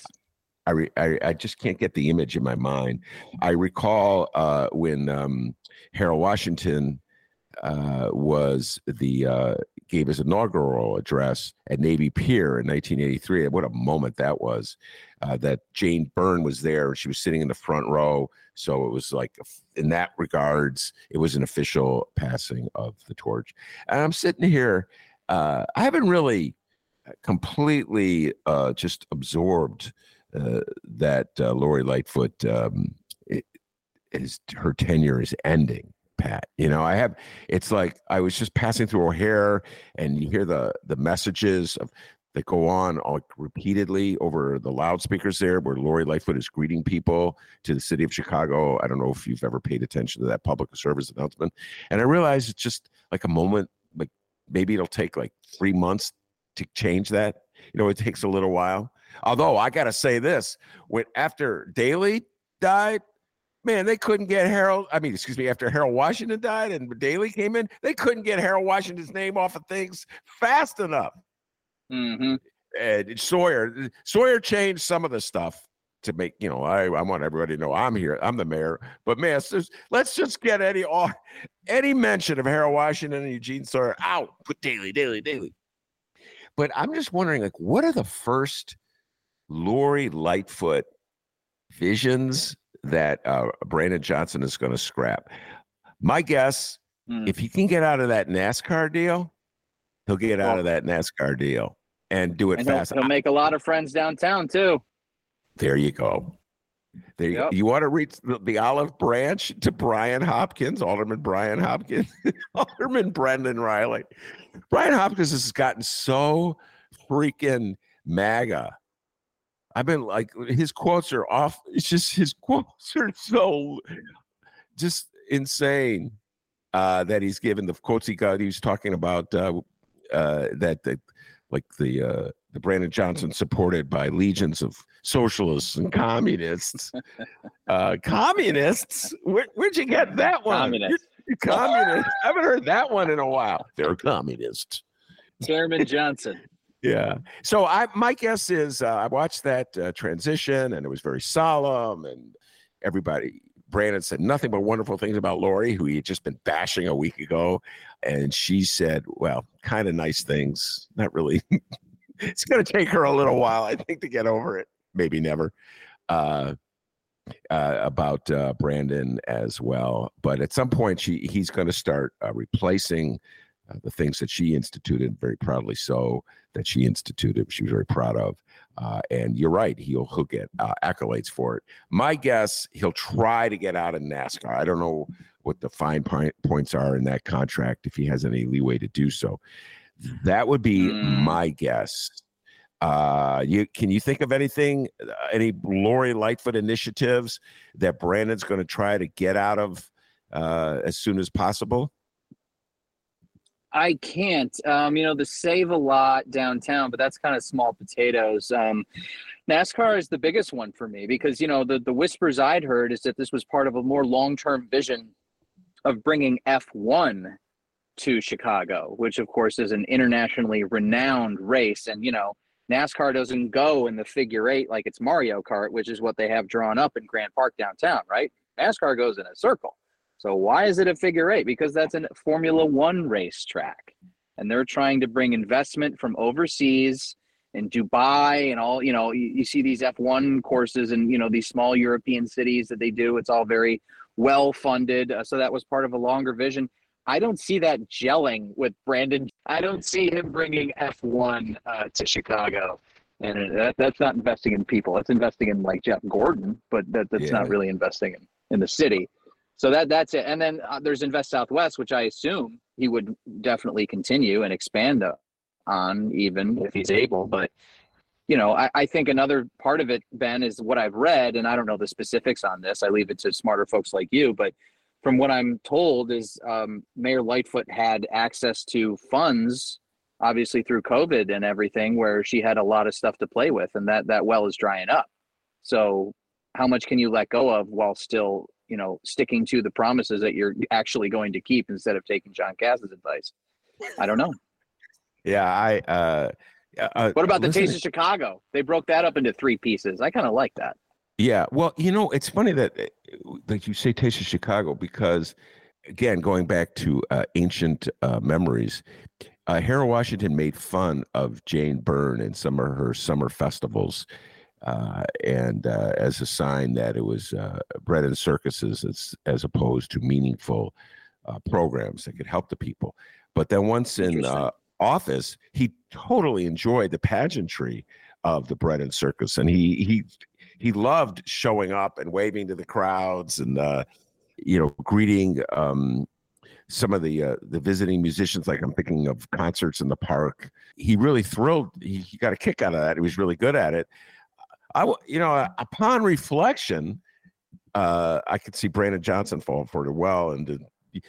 S2: I, re, I, I, just can't get the image in my mind. I recall uh, when um, Harold Washington uh, was the uh, gave his inaugural address at Navy Pier in 1983. What a moment that was! Uh, that Jane Byrne was there. And she was sitting in the front row, so it was like, in that regards, it was an official passing of the torch. And I'm sitting here. Uh, I haven't really completely uh, just absorbed uh, that Lori Lightfoot um, it, is her tenure is ending Pat. You know, I have it's like I was just passing through O'Hare and you hear the the messages of that go on like repeatedly over the loudspeakers there where Lori Lightfoot is greeting people to the city of Chicago. I don't know if you've ever paid attention to that public service announcement. And I realize it's just like a moment, like maybe it'll take like three months to change that. You know, it takes a little while. Although I gotta say this, when after Daley died, man, they couldn't get Harold. I mean, excuse me, after Harold Washington died and Daley came in, they couldn't get Harold Washington's name off of things fast enough.
S3: Mm-hmm.
S2: And Sawyer, Sawyer changed some of the stuff, to make you know I, I want everybody to know I'm here. I'm the mayor. But man, let's, just get any any mention of Harold Washington and Eugene Sawyer out. Put Daley, Daley, Daley. But I'm just wondering, like, what are the first Lori Lightfoot visions that uh, Brandon Johnson is going to scrap? My guess, mm. if he can get out of that NASCAR deal, he'll get out of that NASCAR deal and do it
S3: and
S2: fast.
S3: He'll, he'll make a lot of friends downtown too.
S2: There you go. There yep. you, you want to reach the, the, olive branch to Brian Hopkins, Alderman Brian Hopkins, Alderman Brendan Reilly. Brian Hopkins has gotten so freaking MAGA. I've been like his quotes are off. It's just his quotes are so just insane uh, that he's given the quotes he got. He was talking about uh, uh, that the like the uh, the Brandon Johnson supported by legions of socialists and communists. Uh, communists? Where, would you get that one?
S3: Communists.
S2: You're, you're communists. I haven't heard that one in a while. They're communists.
S3: Chairman Johnson.
S2: Yeah. So I, my guess is uh, I watched that uh, transition and it was very solemn and everybody. Brandon said nothing but wonderful things about Lori, who he had just been bashing a week ago. And she said, well, kind of nice things. Not really it's going to take her a little while, I think, to get over it. Maybe never. Uh, uh, about uh, Brandon as well, but at some point, she he's going to start uh, replacing uh, the things that she instituted, very proudly so, that she instituted. She was very proud of. Uh, and you're right, he'll he'll get accolades for it. My guess, he'll try to get out of NASCAR. I don't know what the fine point, points are in that contract if he has any leeway to do so. That would be mm. my guess. Uh, you can you think of anything, uh, any Lori Lightfoot initiatives that Brandon's going to try to get out of uh, as soon as possible?
S3: I can't. Um, you know, the save a lot downtown, but that's kind of small potatoes. Um, NASCAR is the biggest one for me because you know the the whispers I'd heard is that this was part of a more long term vision of bringing F1 to Chicago, which of course is an internationally renowned race. And, you know, NASCAR doesn't go in the figure eight like it's Mario Kart, which is what they have drawn up in Grant Park downtown, right? NASCAR goes in a circle. So why is it a figure eight? Because that's a Formula One racetrack. And they're trying to bring investment from overseas in Dubai and all, you know, you, you see these F1 courses and, you know, these small European cities that they do. It's all very well funded. Uh, so that was part of a longer vision. I don't see that gelling with Brandon. I don't see him bringing F1 uh, to Chicago. And that, that's not investing in people. That's investing in like Jeff Gordon, but that, that's yeah. not really investing in, in the city. So that that's it. And then uh, there's Invest Southwest, which I assume he would definitely continue and expand on, even if he's able. But you know, I, I, think another part of it, Ben, is what I've read, and I don't know the specifics on this. I leave it to smarter folks like you, but from what I'm told, is um, Mayor Lightfoot had access to funds, obviously through COVID and everything, where she had a lot of stuff to play with, and that that well is drying up. So, how much can you let go of while still, you know, sticking to the promises that you're actually going to keep instead of taking John Kass's advice? I don't know.
S2: Yeah, I. Uh, uh,
S3: what about the Taste of Chicago? They broke that up into three pieces. I kind of like that.
S2: Yeah, well, you know, it's funny that that you say Taste of Chicago because, again, going back to uh, ancient uh, memories, uh, Harold Washington made fun of Jane Byrne in some of her summer festivals, uh, and uh, as a sign that it was uh, bread and circuses as as opposed to meaningful programs that could help the people. But then once in office, he totally enjoyed the pageantry of the bread and circus, and he he he loved showing up and waving to the crowds and uh, you know greeting um, some of the uh, the visiting musicians. Like I'm thinking of concerts in the park. He really thrilled. He, he got a kick out of that. He was really good at it. I you know upon reflection, uh, I could see Brandon Johnson falling for it well and to,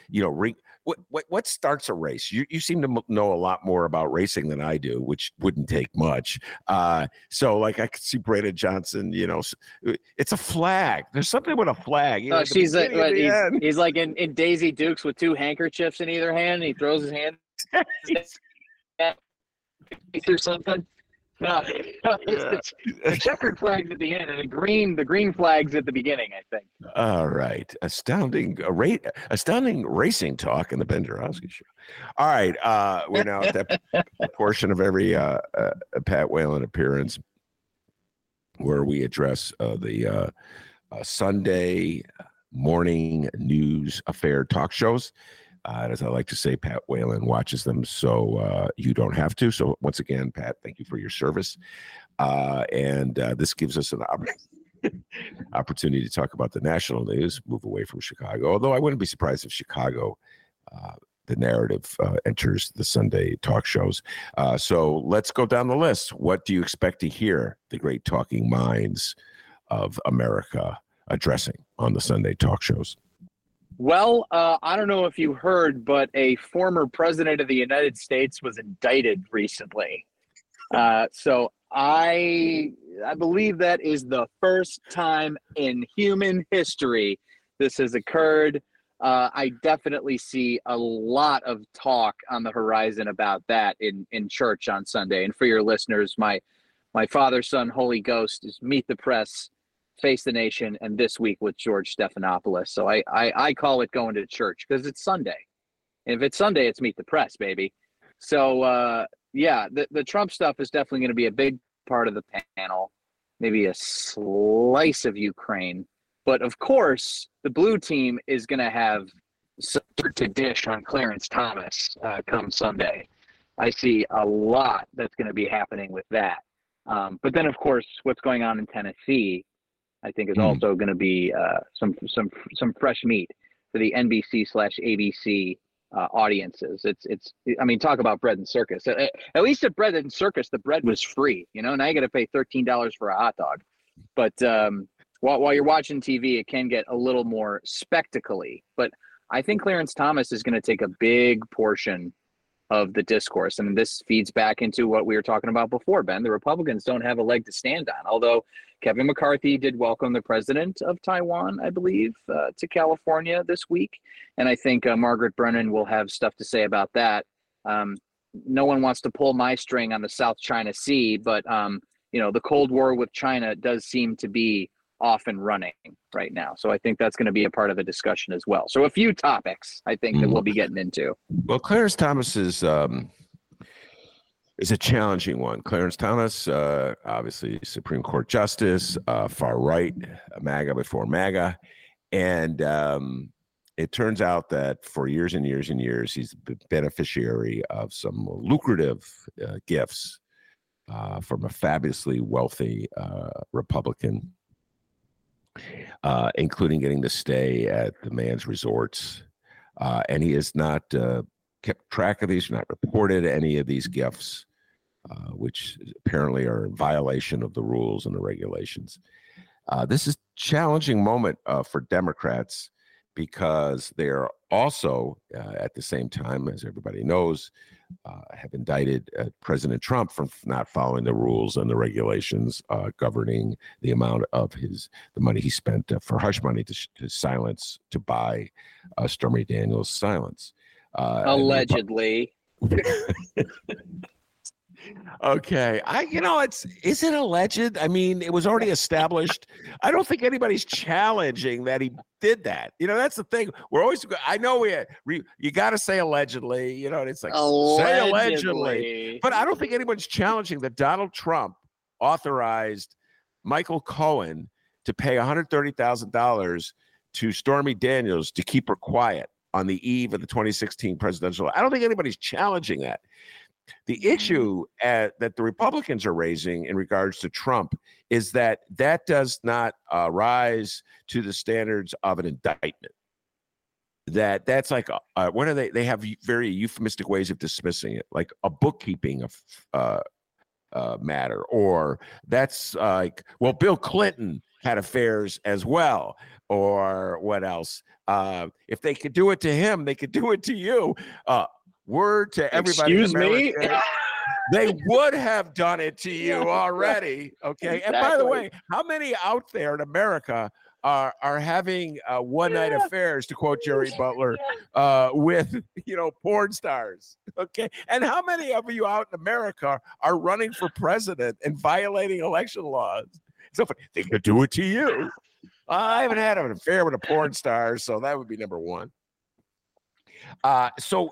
S2: you know ring what, what what starts a race? You you seem to know a lot more about racing than I do, which wouldn't take much. Uh, so like I could see Brandon Johnson. You know, uh, it's a flag. There's something with a flag. You
S3: know, oh, she's like, he's, he's, like in, in Daisy Dukes with two handkerchiefs in either hand. And he throws his hand or something. No, it's the, the checkered flags at the end, and the green the green flags at the beginning. I think.
S2: All right, astounding, uh, rate, astounding racing talk in the Ben show. All right, uh, we're now at that portion of every uh, uh, Pat Whalen appearance where we address uh, the uh, uh, Sunday morning news affair talk shows. Uh, as I like to say, Pat Whalen watches them, so uh, you don't have to. So once again, Pat, thank you for your service. Uh, and uh, this gives us an opportunity to talk about the national news, move away from Chicago. Although I wouldn't be surprised if Chicago, uh, the narrative uh, enters the Sunday talk shows. so let's go down the list. What do you expect to hear the great talking minds of America addressing on the Sunday talk shows?
S3: Well, uh, I don't know if you heard, but a former president of the United States was indicted recently. Uh, so I I believe that is the first time in human history this has occurred. Uh, I definitely see a lot of talk on the horizon about that in in church on Sunday. And for your listeners, my my Father, Son, Holy Ghost is Meet the Press Face the Nation, and this week with George Stephanopoulos. So I, I, I call it going to church because it's Sunday. And if it's Sunday, it's Meet the Press, baby. So uh, yeah, the, the Trump stuff is definitely going to be a big part of the panel, maybe a slice of Ukraine. But of course, the blue team is going to have to dish on Clarence Thomas uh, come Sunday. I see a lot that's going to be happening with that. Um, but then, of course, what's going on in Tennessee I think is mm. also going to be uh, some some some fresh meat for the NBC slash ABC uh, audiences. It's it's I mean talk about bread and circus. At, at, least at bread and circus, the bread was free. You know, now you got to pay thirteen dollars for a hot dog. But um, while while you're watching TV, it can get a little more spectacly. But I think Clarence Thomas is going to take a big portion of the discourse. and this feeds back into what we were talking about before, Ben. The Republicans don't have a leg to stand on. Although Kevin McCarthy did welcome the president of Taiwan, I believe, uh, to California this week. And I think uh, Margaret Brennan will have stuff to say about that. Um, no one wants to pull my string on the South China Sea, but um, you know the Cold War with China does seem to be off and running right now. So I think that's going to be a part of the discussion as well. So a few topics I think that we'll be getting into.
S2: Well, Clarence Thomas is um, is a challenging one. Clarence Thomas, uh, obviously Supreme Court Justice, uh, far right, MAGA before MAGA, and um, it turns out that for years and years and years he's the beneficiary of some lucrative uh, gifts. Uh, from a fabulously wealthy uh, Republican uh, including getting to stay at the man's resorts. Uh, and he has not uh, kept track of these, not reported any of these gifts, uh, which apparently are in violation of the rules and the regulations. Uh, this is challenging moment for Democrats because they are also, at the same time, as everybody knows, uh, have indicted uh, President Trump for not following the rules and the regulations uh, governing the amount of his the money he spent uh, for hush money to, to silence to buy uh, Stormy Daniels' silence.
S3: Uh, Allegedly.
S2: okay i you know it's is it alleged? I mean it was already established. I don't think anybody's challenging that he did that. You know that's the thing. We're always i know we you got to say allegedly you know it's like allegedly. say allegedly. But i don't think anyone's challenging that donald trump authorized michael cohen to pay $130000 to stormy daniels to keep her quiet on the eve of the 2016 presidential i don't think anybody's challenging that the mm-hmm. issue at, that the Republicans are raising in regards to Trump is that that does not uh, rise to the standards of an indictment. That that's like uh, what are they? They have very euphemistic ways of dismissing it, like a bookkeeping of uh, uh, matter, or that's like well, Bill Clinton had affairs as well, or what else? Uh, if they could do it to him, they could do it to you. Uh, word to everybody.
S3: Excuse me.
S2: they would have done it to you already. Okay. Exactly. And by the way, how many out there in America are are having uh, one night affairs, to quote Jerry Butler, uh, with you know porn stars. Okay, and how many of you out in America are running for president and violating election laws? So they could do it to you. I haven't had an affair with a porn star, so that would be number one. Uh, so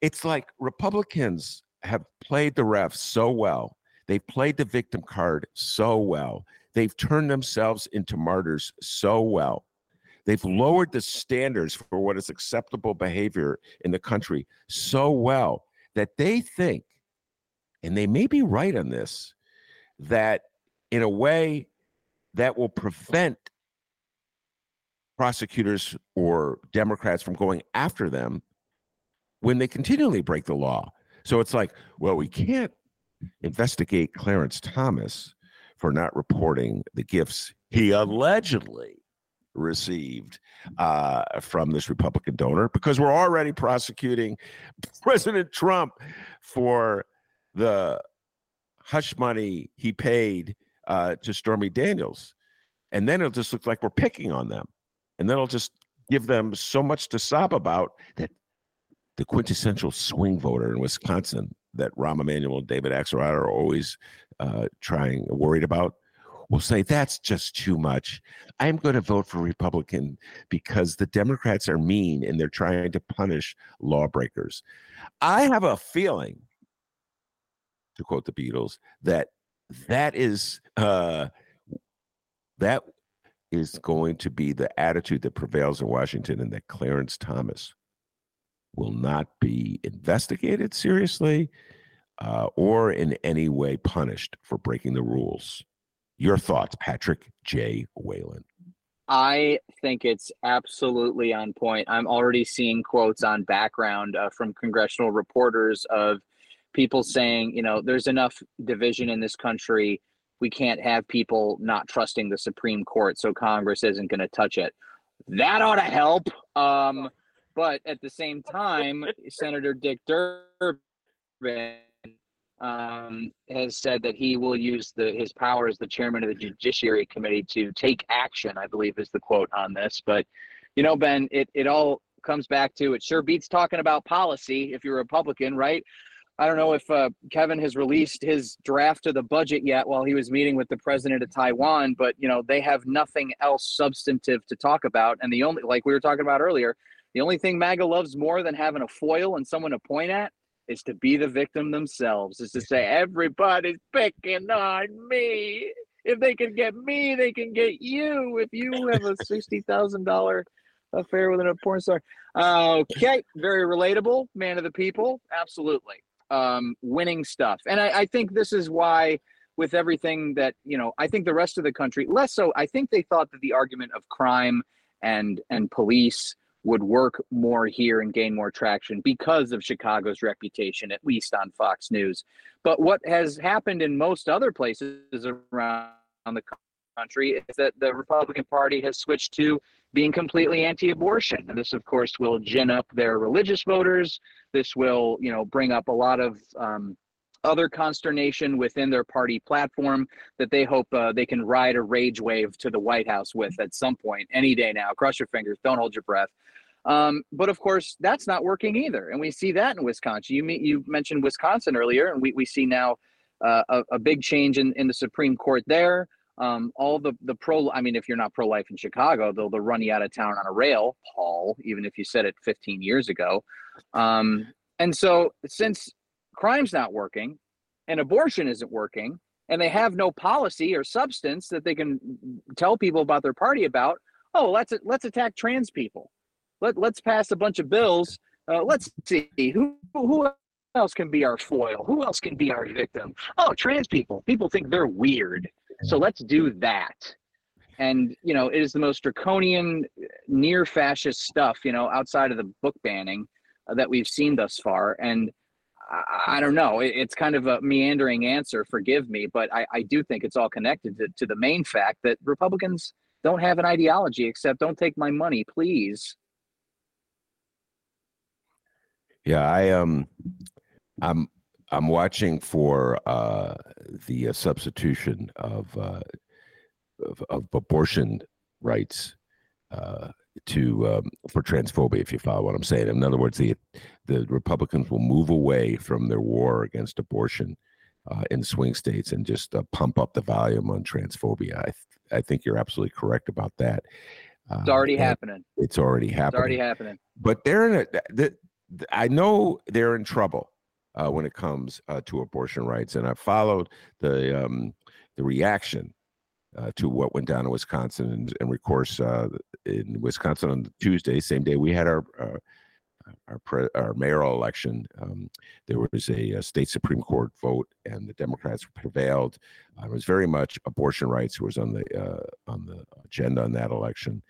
S2: it's like Republicans have played the refs so well. They've played the victim card so well. They've turned themselves into martyrs so well. They've lowered the standards for what is acceptable behavior in the country so well that they think, and they may be right on this, that in a way that will prevent prosecutors or Democrats from going after them when they continually break the law. So it's like, well, we can't investigate Clarence Thomas for not reporting the gifts he allegedly received uh, from this Republican donor because we're already prosecuting President Trump for the hush money he paid uh, to Stormy Daniels. And then it'll just look like we're picking on them. And then it'll just give them so much to sob about that the quintessential swing voter in Wisconsin that Rahm Emanuel and David Axelrod are always uh, trying, worried about, will say that's just too much. I'm going to vote for Republican because the Democrats are mean and they're trying to punish lawbreakers. I have a feeling, to quote the Beatles, that that is uh, that is going to be the attitude that prevails in Washington, and that Clarence Thomas will not be investigated seriously uh, or in any way punished for breaking the rules. Your thoughts, Patrick J. Whalen.
S3: I think it's absolutely on point. I'm already seeing quotes on background uh, from congressional reporters of people saying, you know, there's enough division in this country. We can't have people not trusting the Supreme Court, so Congress isn't going to touch it. That ought to help. Um, but at the same time, Senator Dick Durbin um, has said that he will use the his power as the chairman of the Judiciary Committee to take action. I believe is the quote on this. But you know, Ben, it it all comes back to it. Sure beats talking about policy if you're a Republican, right? I don't know if uh, Kevin has released his draft of the budget yet while he was meeting with the president of Taiwan, but you know they have nothing else substantive to talk about, and the only like we were talking about earlier, the only thing MAGA loves more than having a foil and someone to point at is to be the victim themselves, is to say, everybody's picking on me. If they can get me, they can get you. If you have a $60,000 affair with a porn star. Okay, very relatable, man of the people. Absolutely. Um, winning stuff. And I, I think this is why with everything that you know i think the rest of the country less so i think they thought that the argument of crime and and police would work more here and gain more traction because of Chicago's reputation, at least on Fox News. But what has happened in most other places around the country is that the Republican Party has switched to being completely anti-abortion. And this, of course, will gin up their religious voters. This will, you know, bring up a lot of um, other consternation within their party platform that they hope uh, they can ride a rage wave to the White House with at some point, any day now. Cross your fingers, don't hold your breath. Um, but of course, that's not working either, and we see that in Wisconsin. You meet, you mentioned Wisconsin earlier, and we, we see now uh, a, a, big change in, in the Supreme Court there. Um, all the the pro, I mean, if you're not pro life in Chicago, they'll they'll run you out of town on a rail, Paul. Even if you said it 15 years ago. Um, and so, since crime's not working, and abortion isn't working, and they have no policy or substance that they can tell people about their party about, oh, let's let's attack trans people let, let's pass a bunch of bills. Uh, let's see who who else can be our foil. Who else can be our victim? Oh, trans people. People think they're weird, so let's do that. And you know, it is the most draconian, near fascist stuff. You know, outside of the book banning uh, that we've seen thus far. And I, don't know. It, it's kind of a meandering answer. Forgive me, but I, I do think it's all connected to, to the main fact that Republicans don't have an ideology except "Don't take my money, please."
S2: Yeah, I um, I'm I'm watching for uh, the uh, substitution of, uh, of, of abortion rights uh, to um, for transphobia. If you follow what I'm saying, in other words, the the Republicans will move away from their war against abortion uh, in swing states and just uh, pump up the volume on transphobia. I th- I think you're absolutely correct about that.
S3: It's already happening.
S2: It's already happening.
S3: It's already happening.
S2: But they're in a. The, I know they're in trouble uh, when it comes uh, to abortion rights, and I followed the um, the reaction uh, to what went down in Wisconsin, and, and of course, uh, in Wisconsin on Tuesday, same day we had our uh, our, pre- our mayoral election, um, there was a, a, state Supreme Court vote, and the Democrats prevailed. Uh, it was very much abortion rights was on the uh, on the agenda in that election.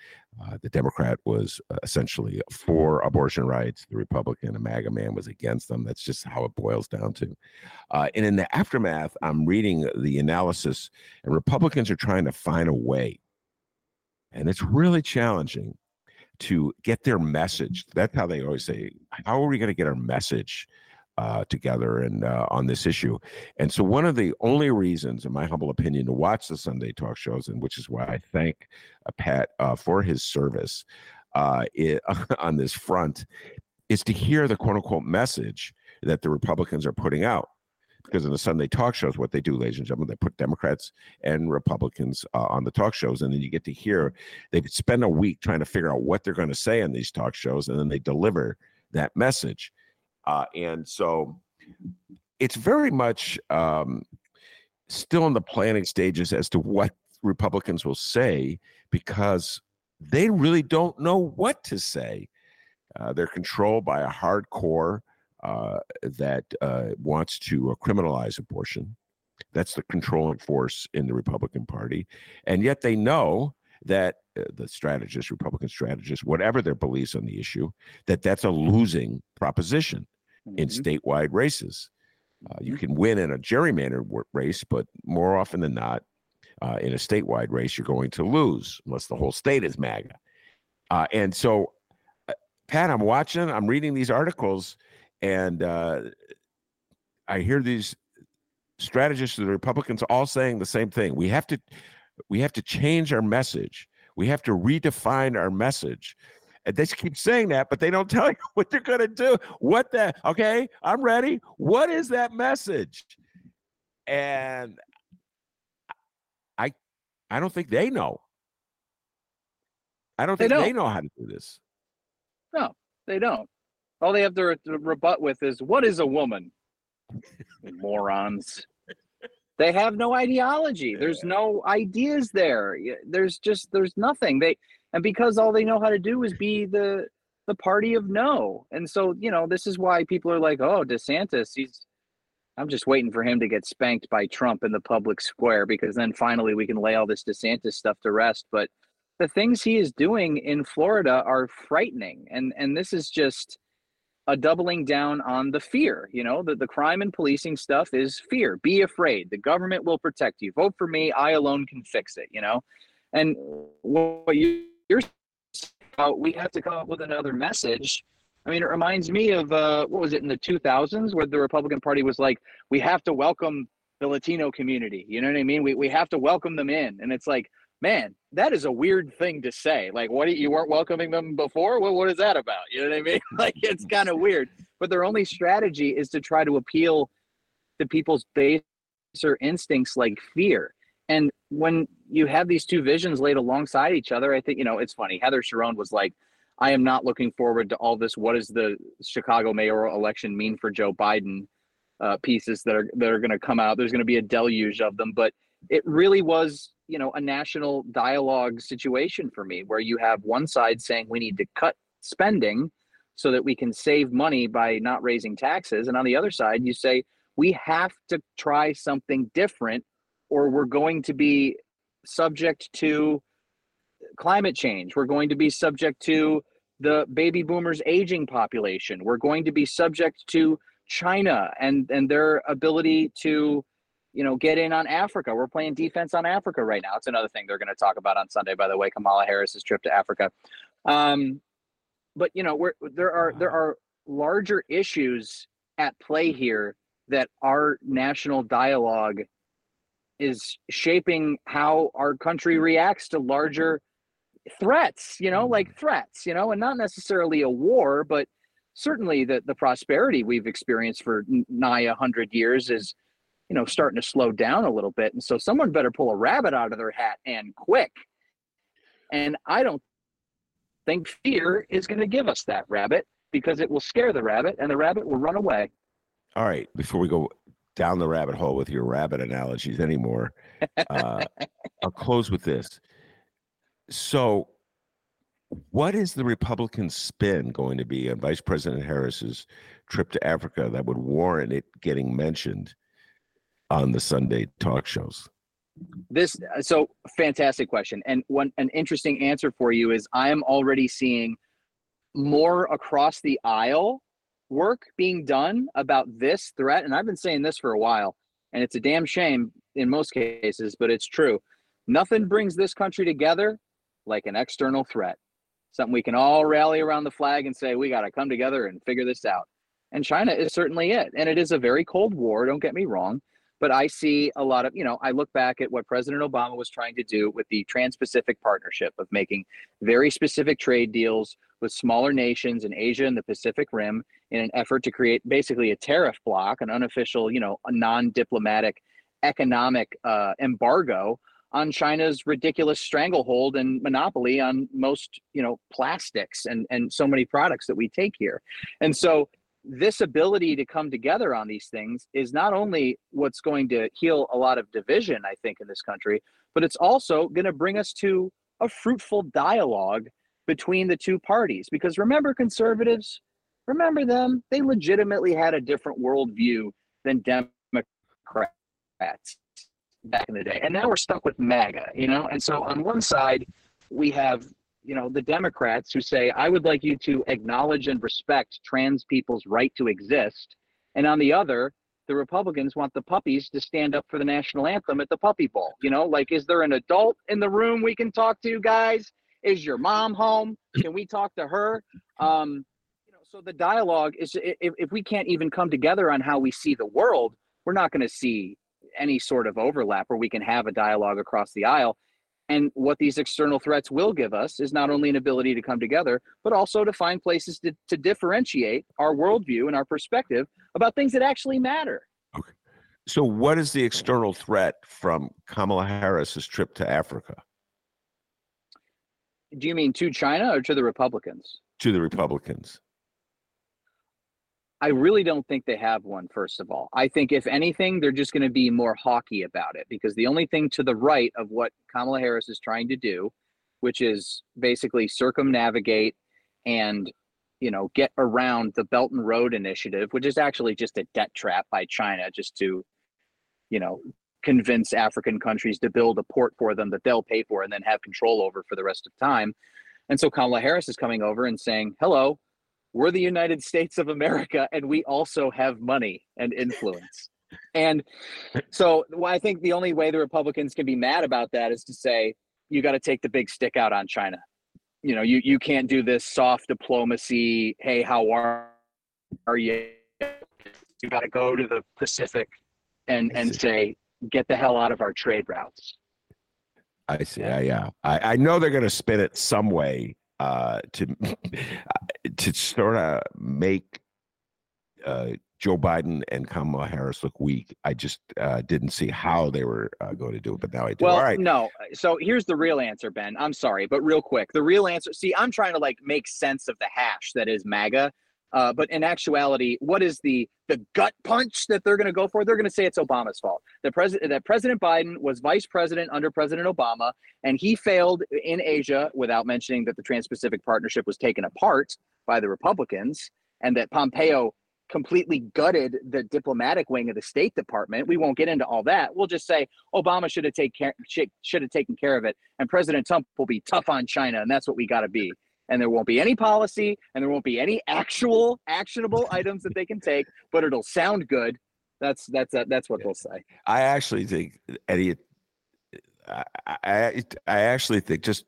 S2: Uh, the Democrat was uh, essentially for abortion rights. The Republican, a MAGA man, was against them. That's just how it boils down to. Uh, and in the aftermath, I'm reading the analysis, and Republicans are trying to find a way, and it's really challenging to get their message. That's how they always say, "How are we going to get our message uh, together and uh, on this issue?" And so, one of the only reasons, in my humble opinion, to watch the Sunday talk shows, and which is why I thank uh, Pat uh, for his service it, uh, on this front, is to hear the quote unquote message that the Republicans are putting out because in the Sunday talk shows, what they do, ladies and gentlemen, they put Democrats and Republicans uh, on the talk shows, and then you get to hear they spend a week trying to figure out what they're going to say in these talk shows, and then they deliver that message. Uh, and so it's very much um, still in the planning stages as to what Republicans will say because they really don't know what to say. Uh, they're controlled by a hardcore that uh, wants to uh, criminalize abortion. That's the controlling force in the Republican Party. And yet they know that uh, the strategists, Republican strategists, whatever their beliefs on the issue, that that's a losing proposition mm-hmm. in statewide races. Uh, you mm-hmm. can win in a gerrymandered race, but more often than not, uh, in a statewide race, you're going to lose unless the whole state is MAGA. Uh, and so, uh, Pat, I'm watching, I'm reading these articles, and uh, I hear these strategists of the Republicans all saying the same thing. We have to we have to change our message. We have to redefine our message. And they keep saying that, but they don't tell you what they're going to do. What the? Okay, I'm ready. What is that message? And I, I don't think they know. I don't think they, they know how to do this.
S3: No, they don't. All they have to, re- to rebut with is what is a woman? Morons. They have no ideology. There's no ideas there. There's just there's nothing. They and because all they know how to do is be the the party of no. And so, you know, this is why people are like, "Oh, DeSantis, he's I'm just waiting for him to get spanked by Trump in the public square because then finally we can lay all this DeSantis stuff to rest." But the things he is doing in Florida are frightening. And and this is just a doubling down on the fear. You know, the, the crime and policing stuff is fear. Be afraid. The government will protect you. Vote for me. I alone can fix it, you know? And what you're about, we have to come up with another message. I mean, it reminds me of uh, what was it in the 2000s where the Republican Party was like, we have to welcome the Latino community. You know what I mean? We, we have to welcome them in. And it's like, man, that is a weird thing to say. Like, what you weren't welcoming them before? What what is that about? You know what I mean? Like, it's kind of weird. But their only strategy is to try to appeal to people's baser instincts, like fear. And when you have these two visions laid alongside each other, I think you know it's funny. Heather Cherone was like, "I am not looking forward to all this. What does the Chicago mayoral election mean for Joe Biden?" Uh, pieces that are that are going to come out. There's going to be a deluge of them, but it really was you know a national dialogue situation for me where you have one side saying we need to cut spending so that we can save money by not raising taxes and on the other side you say we have to try something different or we're going to be subject to climate change. We're going to be subject to the baby boomers aging population. We're going to be subject to china and and their ability to you know, get in on Africa. We're playing defense on Africa right now. It's another thing they're going to talk about on Sunday, by the way, Kamala Harris's trip to Africa. Um, but you know, we're, there are there are larger issues at play here that our national dialogue is shaping how our country reacts to larger threats, you know, like threats, you know, and not necessarily a war, but certainly the the prosperity we've experienced for nigh a hundred years is, you know, starting to slow down a little bit. And so someone better pull a rabbit out of their hat and quick. And I don't think fear is going to give us that rabbit because it will scare the rabbit and the rabbit will run away.
S2: All right, before we go down the rabbit hole with your rabbit analogies anymore, uh, I'll close with this. So, what is the Republican spin going to be on Vice President Harris's trip to Africa that would warrant it getting mentioned on the Sunday talk shows?
S3: This uh, so fantastic question, and one an interesting answer for you is I am already seeing more across the aisle work being done about this threat, and I've been saying this for a while, and it's a damn shame in most cases, but it's true. Nothing brings this country together like an external threat. Something we can all rally around the flag and say, we got to come together and figure this out. And China is certainly it. And it is a very cold war, don't get me wrong. But I see a lot of, you know, I look back at what President Obama was trying to do with the Trans Pacific Partnership of making very specific trade deals with smaller nations in Asia and the Pacific Rim in an effort to create basically a tariff block, an unofficial, you know, non diplomatic economic uh, embargo on China's ridiculous stranglehold and monopoly on most, you know, plastics and and so many products that we take here. And so this ability to come together on these things is not only what's going to heal a lot of division, I think, in this country, but it's also going to bring us to a fruitful dialogue between the two parties. Because remember, conservatives, remember them, they legitimately had a different worldview than Democrats back in the day. And now we're stuck with MAGA, you know? And so on one side, we have, you know, the Democrats who say, I would like you to acknowledge and respect trans people's right to exist. And on the other, the Republicans want the puppies to stand up for the national anthem at the puppy bowl. You know, like, is there an adult in the room we can talk to, guys? Is your mom home? Can we talk to her? Um, you know, so the dialogue is if, if we can't even come together on how we see the world, we're not going to see any sort of overlap where we can have a dialogue across the aisle. And what these external threats will give us is not only an ability to come together, but also to find places to, to differentiate our worldview and our perspective about things that actually matter.
S2: Okay. So, what is the external threat from Kamala Harris's trip to Africa?
S3: Do you mean to China or to the Republicans?
S2: To the Republicans.
S3: I really don't think they have one, first of all. I think, if anything, they're just going to be more hawky about it because the only thing to the right of what Kamala Harris is trying to do, which is basically circumnavigate and you know get around the Belt and Road Initiative, which is actually just a debt trap by China, just to you know convince African countries to build a port for them that they'll pay for and then have control over for the rest of time. And so Kamala Harris is coming over and saying, "Hello, we're the United States of America and we also have money and influence. and so well, I think the only way the Republicans can be mad about that is to say, you got to take the big stick out on China. You know, you, you can't do this soft diplomacy. Hey, how are, are you? You got to go to the Pacific and, and say, get the hell out of our trade routes.
S2: I see. Yeah, yeah. I, I know they're going to spin it some way uh, to to sort of make uh, Joe Biden and Kamala Harris look weak. I just uh, didn't see how they were uh, going to do it, but now I do.
S3: Well,
S2: All right.
S3: no. So here's the real answer, Ben. I'm sorry, but real quick, the real answer. See, I'm trying to like make sense of the hash that is MAGA. Uh, but in actuality, what is the the gut punch that they're going to go for? They're going to say it's Obama's fault. The president that President Biden was vice president under President Obama, and he failed in Asia without mentioning that the Trans-Pacific Partnership was taken apart by the Republicans, and that Pompeo completely gutted the diplomatic wing of the State Department. We won't get into all that. We'll just say Obama should have take care, should have taken care of it, and President Trump will be tough on China, and that's what we got to be and there won't be any policy and there won't be any actual actionable items that they can take but it'll sound good. That's that's uh, that's what they'll say.
S2: I actually think eddie I, I i actually think just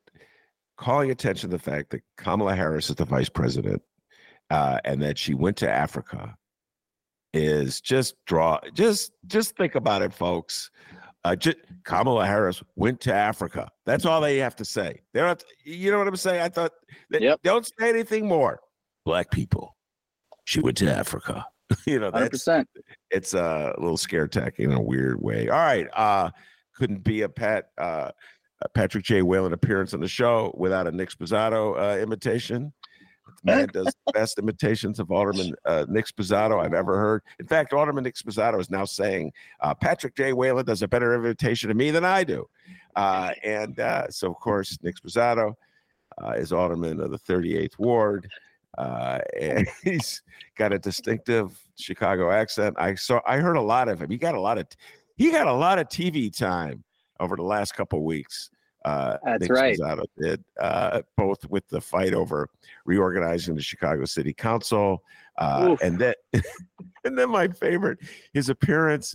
S2: calling attention to the fact that kamala harris is the vice president uh, and that she went to africa is just draw just just think about it folks Uh, just, Kamala Harris went to Africa. That's all they have to say. They don't. You know what I'm saying? I thought. They,
S3: Yep.
S2: Don't say anything more. Black people. She went to Africa. you know that's
S3: percent.
S2: it's a little scare tactic in a weird way. All right. Uh couldn't be a Pat uh Patrick J. Whalen appearance on the show without a Nick Sposato uh imitation. Man does the best imitations of Alderman uh, Nick Sposato I've ever heard. In fact, Alderman Nick Sposato is now saying uh, Patrick J. Whalen does a better imitation of me than I do. Uh, and uh, so, of course, Nick Sposato uh, is Alderman of the 38th Ward. Uh, and he's got a distinctive Chicago accent. I saw, I heard a lot of him. He got a lot of, he got a lot of TV time over the last couple weeks. Uh,
S3: That's
S2: Nick
S3: right.
S2: Did uh, both with the fight over reorganizing the Chicago City Council, uh, and then, and then my favorite, his appearance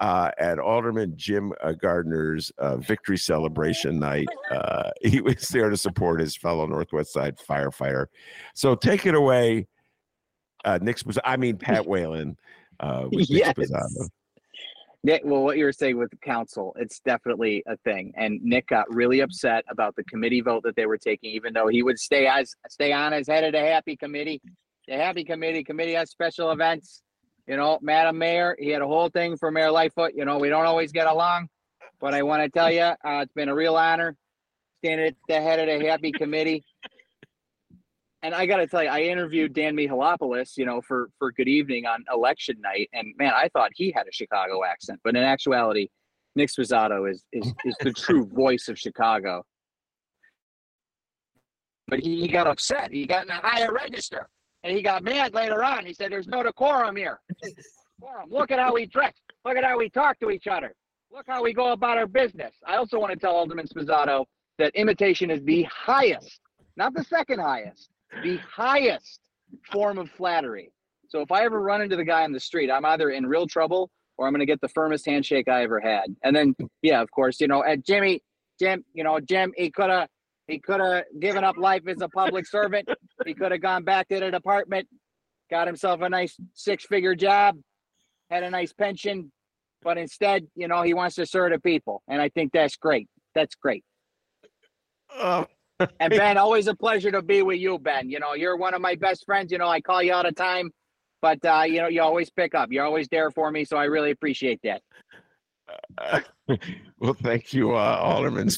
S2: uh, at Alderman Jim uh, Gardiner's uh, victory celebration night. Uh, he was there to support his fellow Northwest Side firefighter. So take it away, uh, Nick Sposato. I mean Pat Whalen. Uh, with Nick
S3: Yes. Nick, well, what you were saying with the council, it's definitely a thing. And Nick got really upset about the committee vote that they were taking, even though he would stay as stay on as head of the happy committee. The happy committee, committee has special events. You know, Madam Mayor, he had a whole thing for Mayor Lightfoot. You know, we don't always get along, but I want to tell you, uh, it's been a real honor standing at the head of the happy committee. And I got to tell you, I interviewed Dan Mihalopoulos, you know, for for Good Evening on election night, and man, I thought he had a Chicago accent, but in actuality, Nick Sposato is is is the true voice of Chicago. But he, he got upset. He got in a higher register, and he got mad later on. He said, "There's no decorum here. Decorum. Look at how we dress. Look at how we talk to each other. Look how we go about our business." I also want to tell Alderman Sposato that imitation is the highest, not the second highest the highest form of flattery. So if I ever run into the guy on the street, I'm either in real trouble or I'm going to get the firmest handshake I ever had. And then, yeah, of course, you know, at Jimmy, Jim, you know, Jim, he could have, he could have given up life as a public servant. He could have gone back to the department, got himself a nice six-figure job, had a nice pension, but instead, you know, he wants to serve the people, and I think that's great. That's great.
S2: Oh,
S3: And Ben, always a pleasure to be with you, Ben. You know, you're one of my best friends. You know, I call you all the time, but uh, you know, you always pick up. You're always there for me, so I really appreciate that.
S2: Uh, well, thank you, uh, Alderman.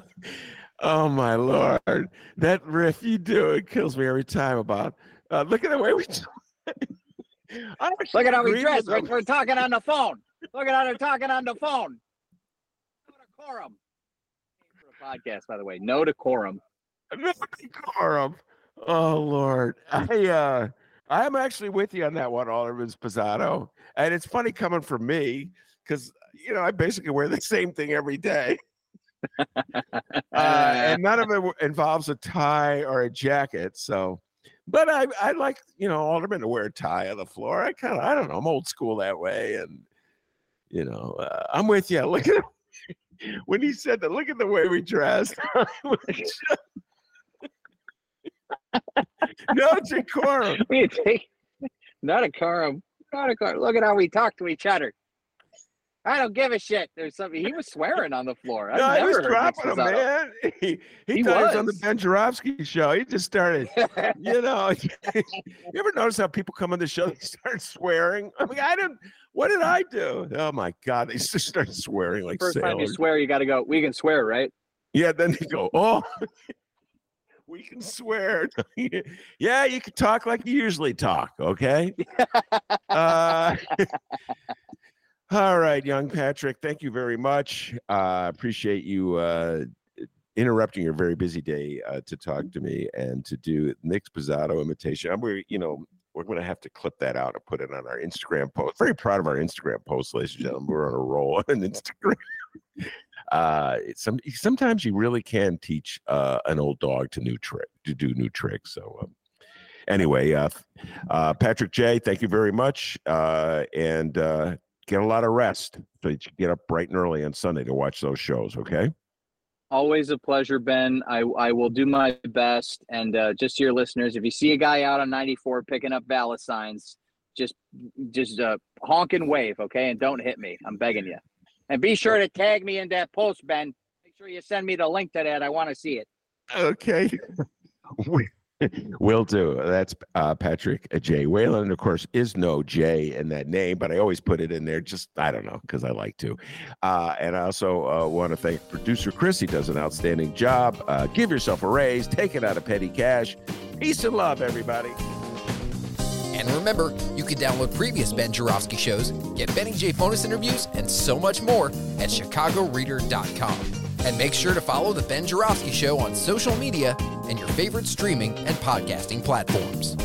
S2: oh my lord, that riff you do it kills me every time. About uh, look at the way we.
S3: Look at how we dress. We're, we're talking on the phone. Look at how they're talking on the phone. No decorum. For a podcast, by the way, no decorum.
S2: No decorum. Oh Lord, I uh, I'm actually with you on that one, Alderman Sposato, and it's funny coming from me because you know I basically wear the same thing every day. uh, and none of it involves a tie or a jacket. So, but I, I like, you know, aldermen to wear a tie on the floor. I kind of, I don't know, I'm old school that way. And, you know, uh, I'm with you. Look at when he said that, look at the way we dress. no decorum.
S3: We take not a decorum. Not a decorum. Look at how we talk to each other. I don't give a shit. There's something he was swearing on the floor. I've
S2: No, he
S3: never
S2: was dropping him, man. He, he,
S3: He
S2: thought was on the
S3: was.
S2: Ben Joravsky show. He just started you know, you ever notice how people come on the show, they start swearing? I mean, I didn't, what did I do? Oh my God, they just start swearing like
S3: First time you swear, you got to go. We can swear, right?
S2: Yeah, then they go, oh, we can swear. yeah, you can talk like you usually talk, okay? uh, all right, young Patrick, thank you very much. Uh, appreciate you uh, interrupting your very busy day uh, to talk to me and to do Nick Sposato imitation. I'm, we, you know, we're going to have to clip that out and put it on our Instagram post. Very proud of our Instagram post, ladies and gentlemen. We're on a roll on Instagram. Uh, some sometimes you really can teach uh, an old dog to new trick to do new tricks. So. Um, Anyway, uh, uh, Patrick J, thank you very much, uh, and uh, get a lot of rest so that you get up bright and early on Sunday to watch those shows. Okay.
S3: Always a pleasure, Ben. I, I will do my best. And uh, just to your listeners, if you see a guy out on 94 picking up ballot signs, just just uh, honk and wave, okay? And don't hit me. I'm begging you. And be sure to tag me in that post, Ben. Make sure you send me the link to that. I want to see it.
S2: Okay. Will do. That's uh, Patrick J. Whalen. Of course, is no J in that name, but I always put it in there just, I don't know, because I like to. Uh, and I also uh, want to thank producer Chris. He does an outstanding job. Uh, give yourself a raise, take it out of petty cash. Peace and love, everybody.
S1: And remember, you can download previous Ben Joravsky shows, get Benny J bonus interviews, and so much more at chicagoreader.com. And make sure to follow The Ben Joravsky Show on social media and your favorite streaming and podcasting platforms.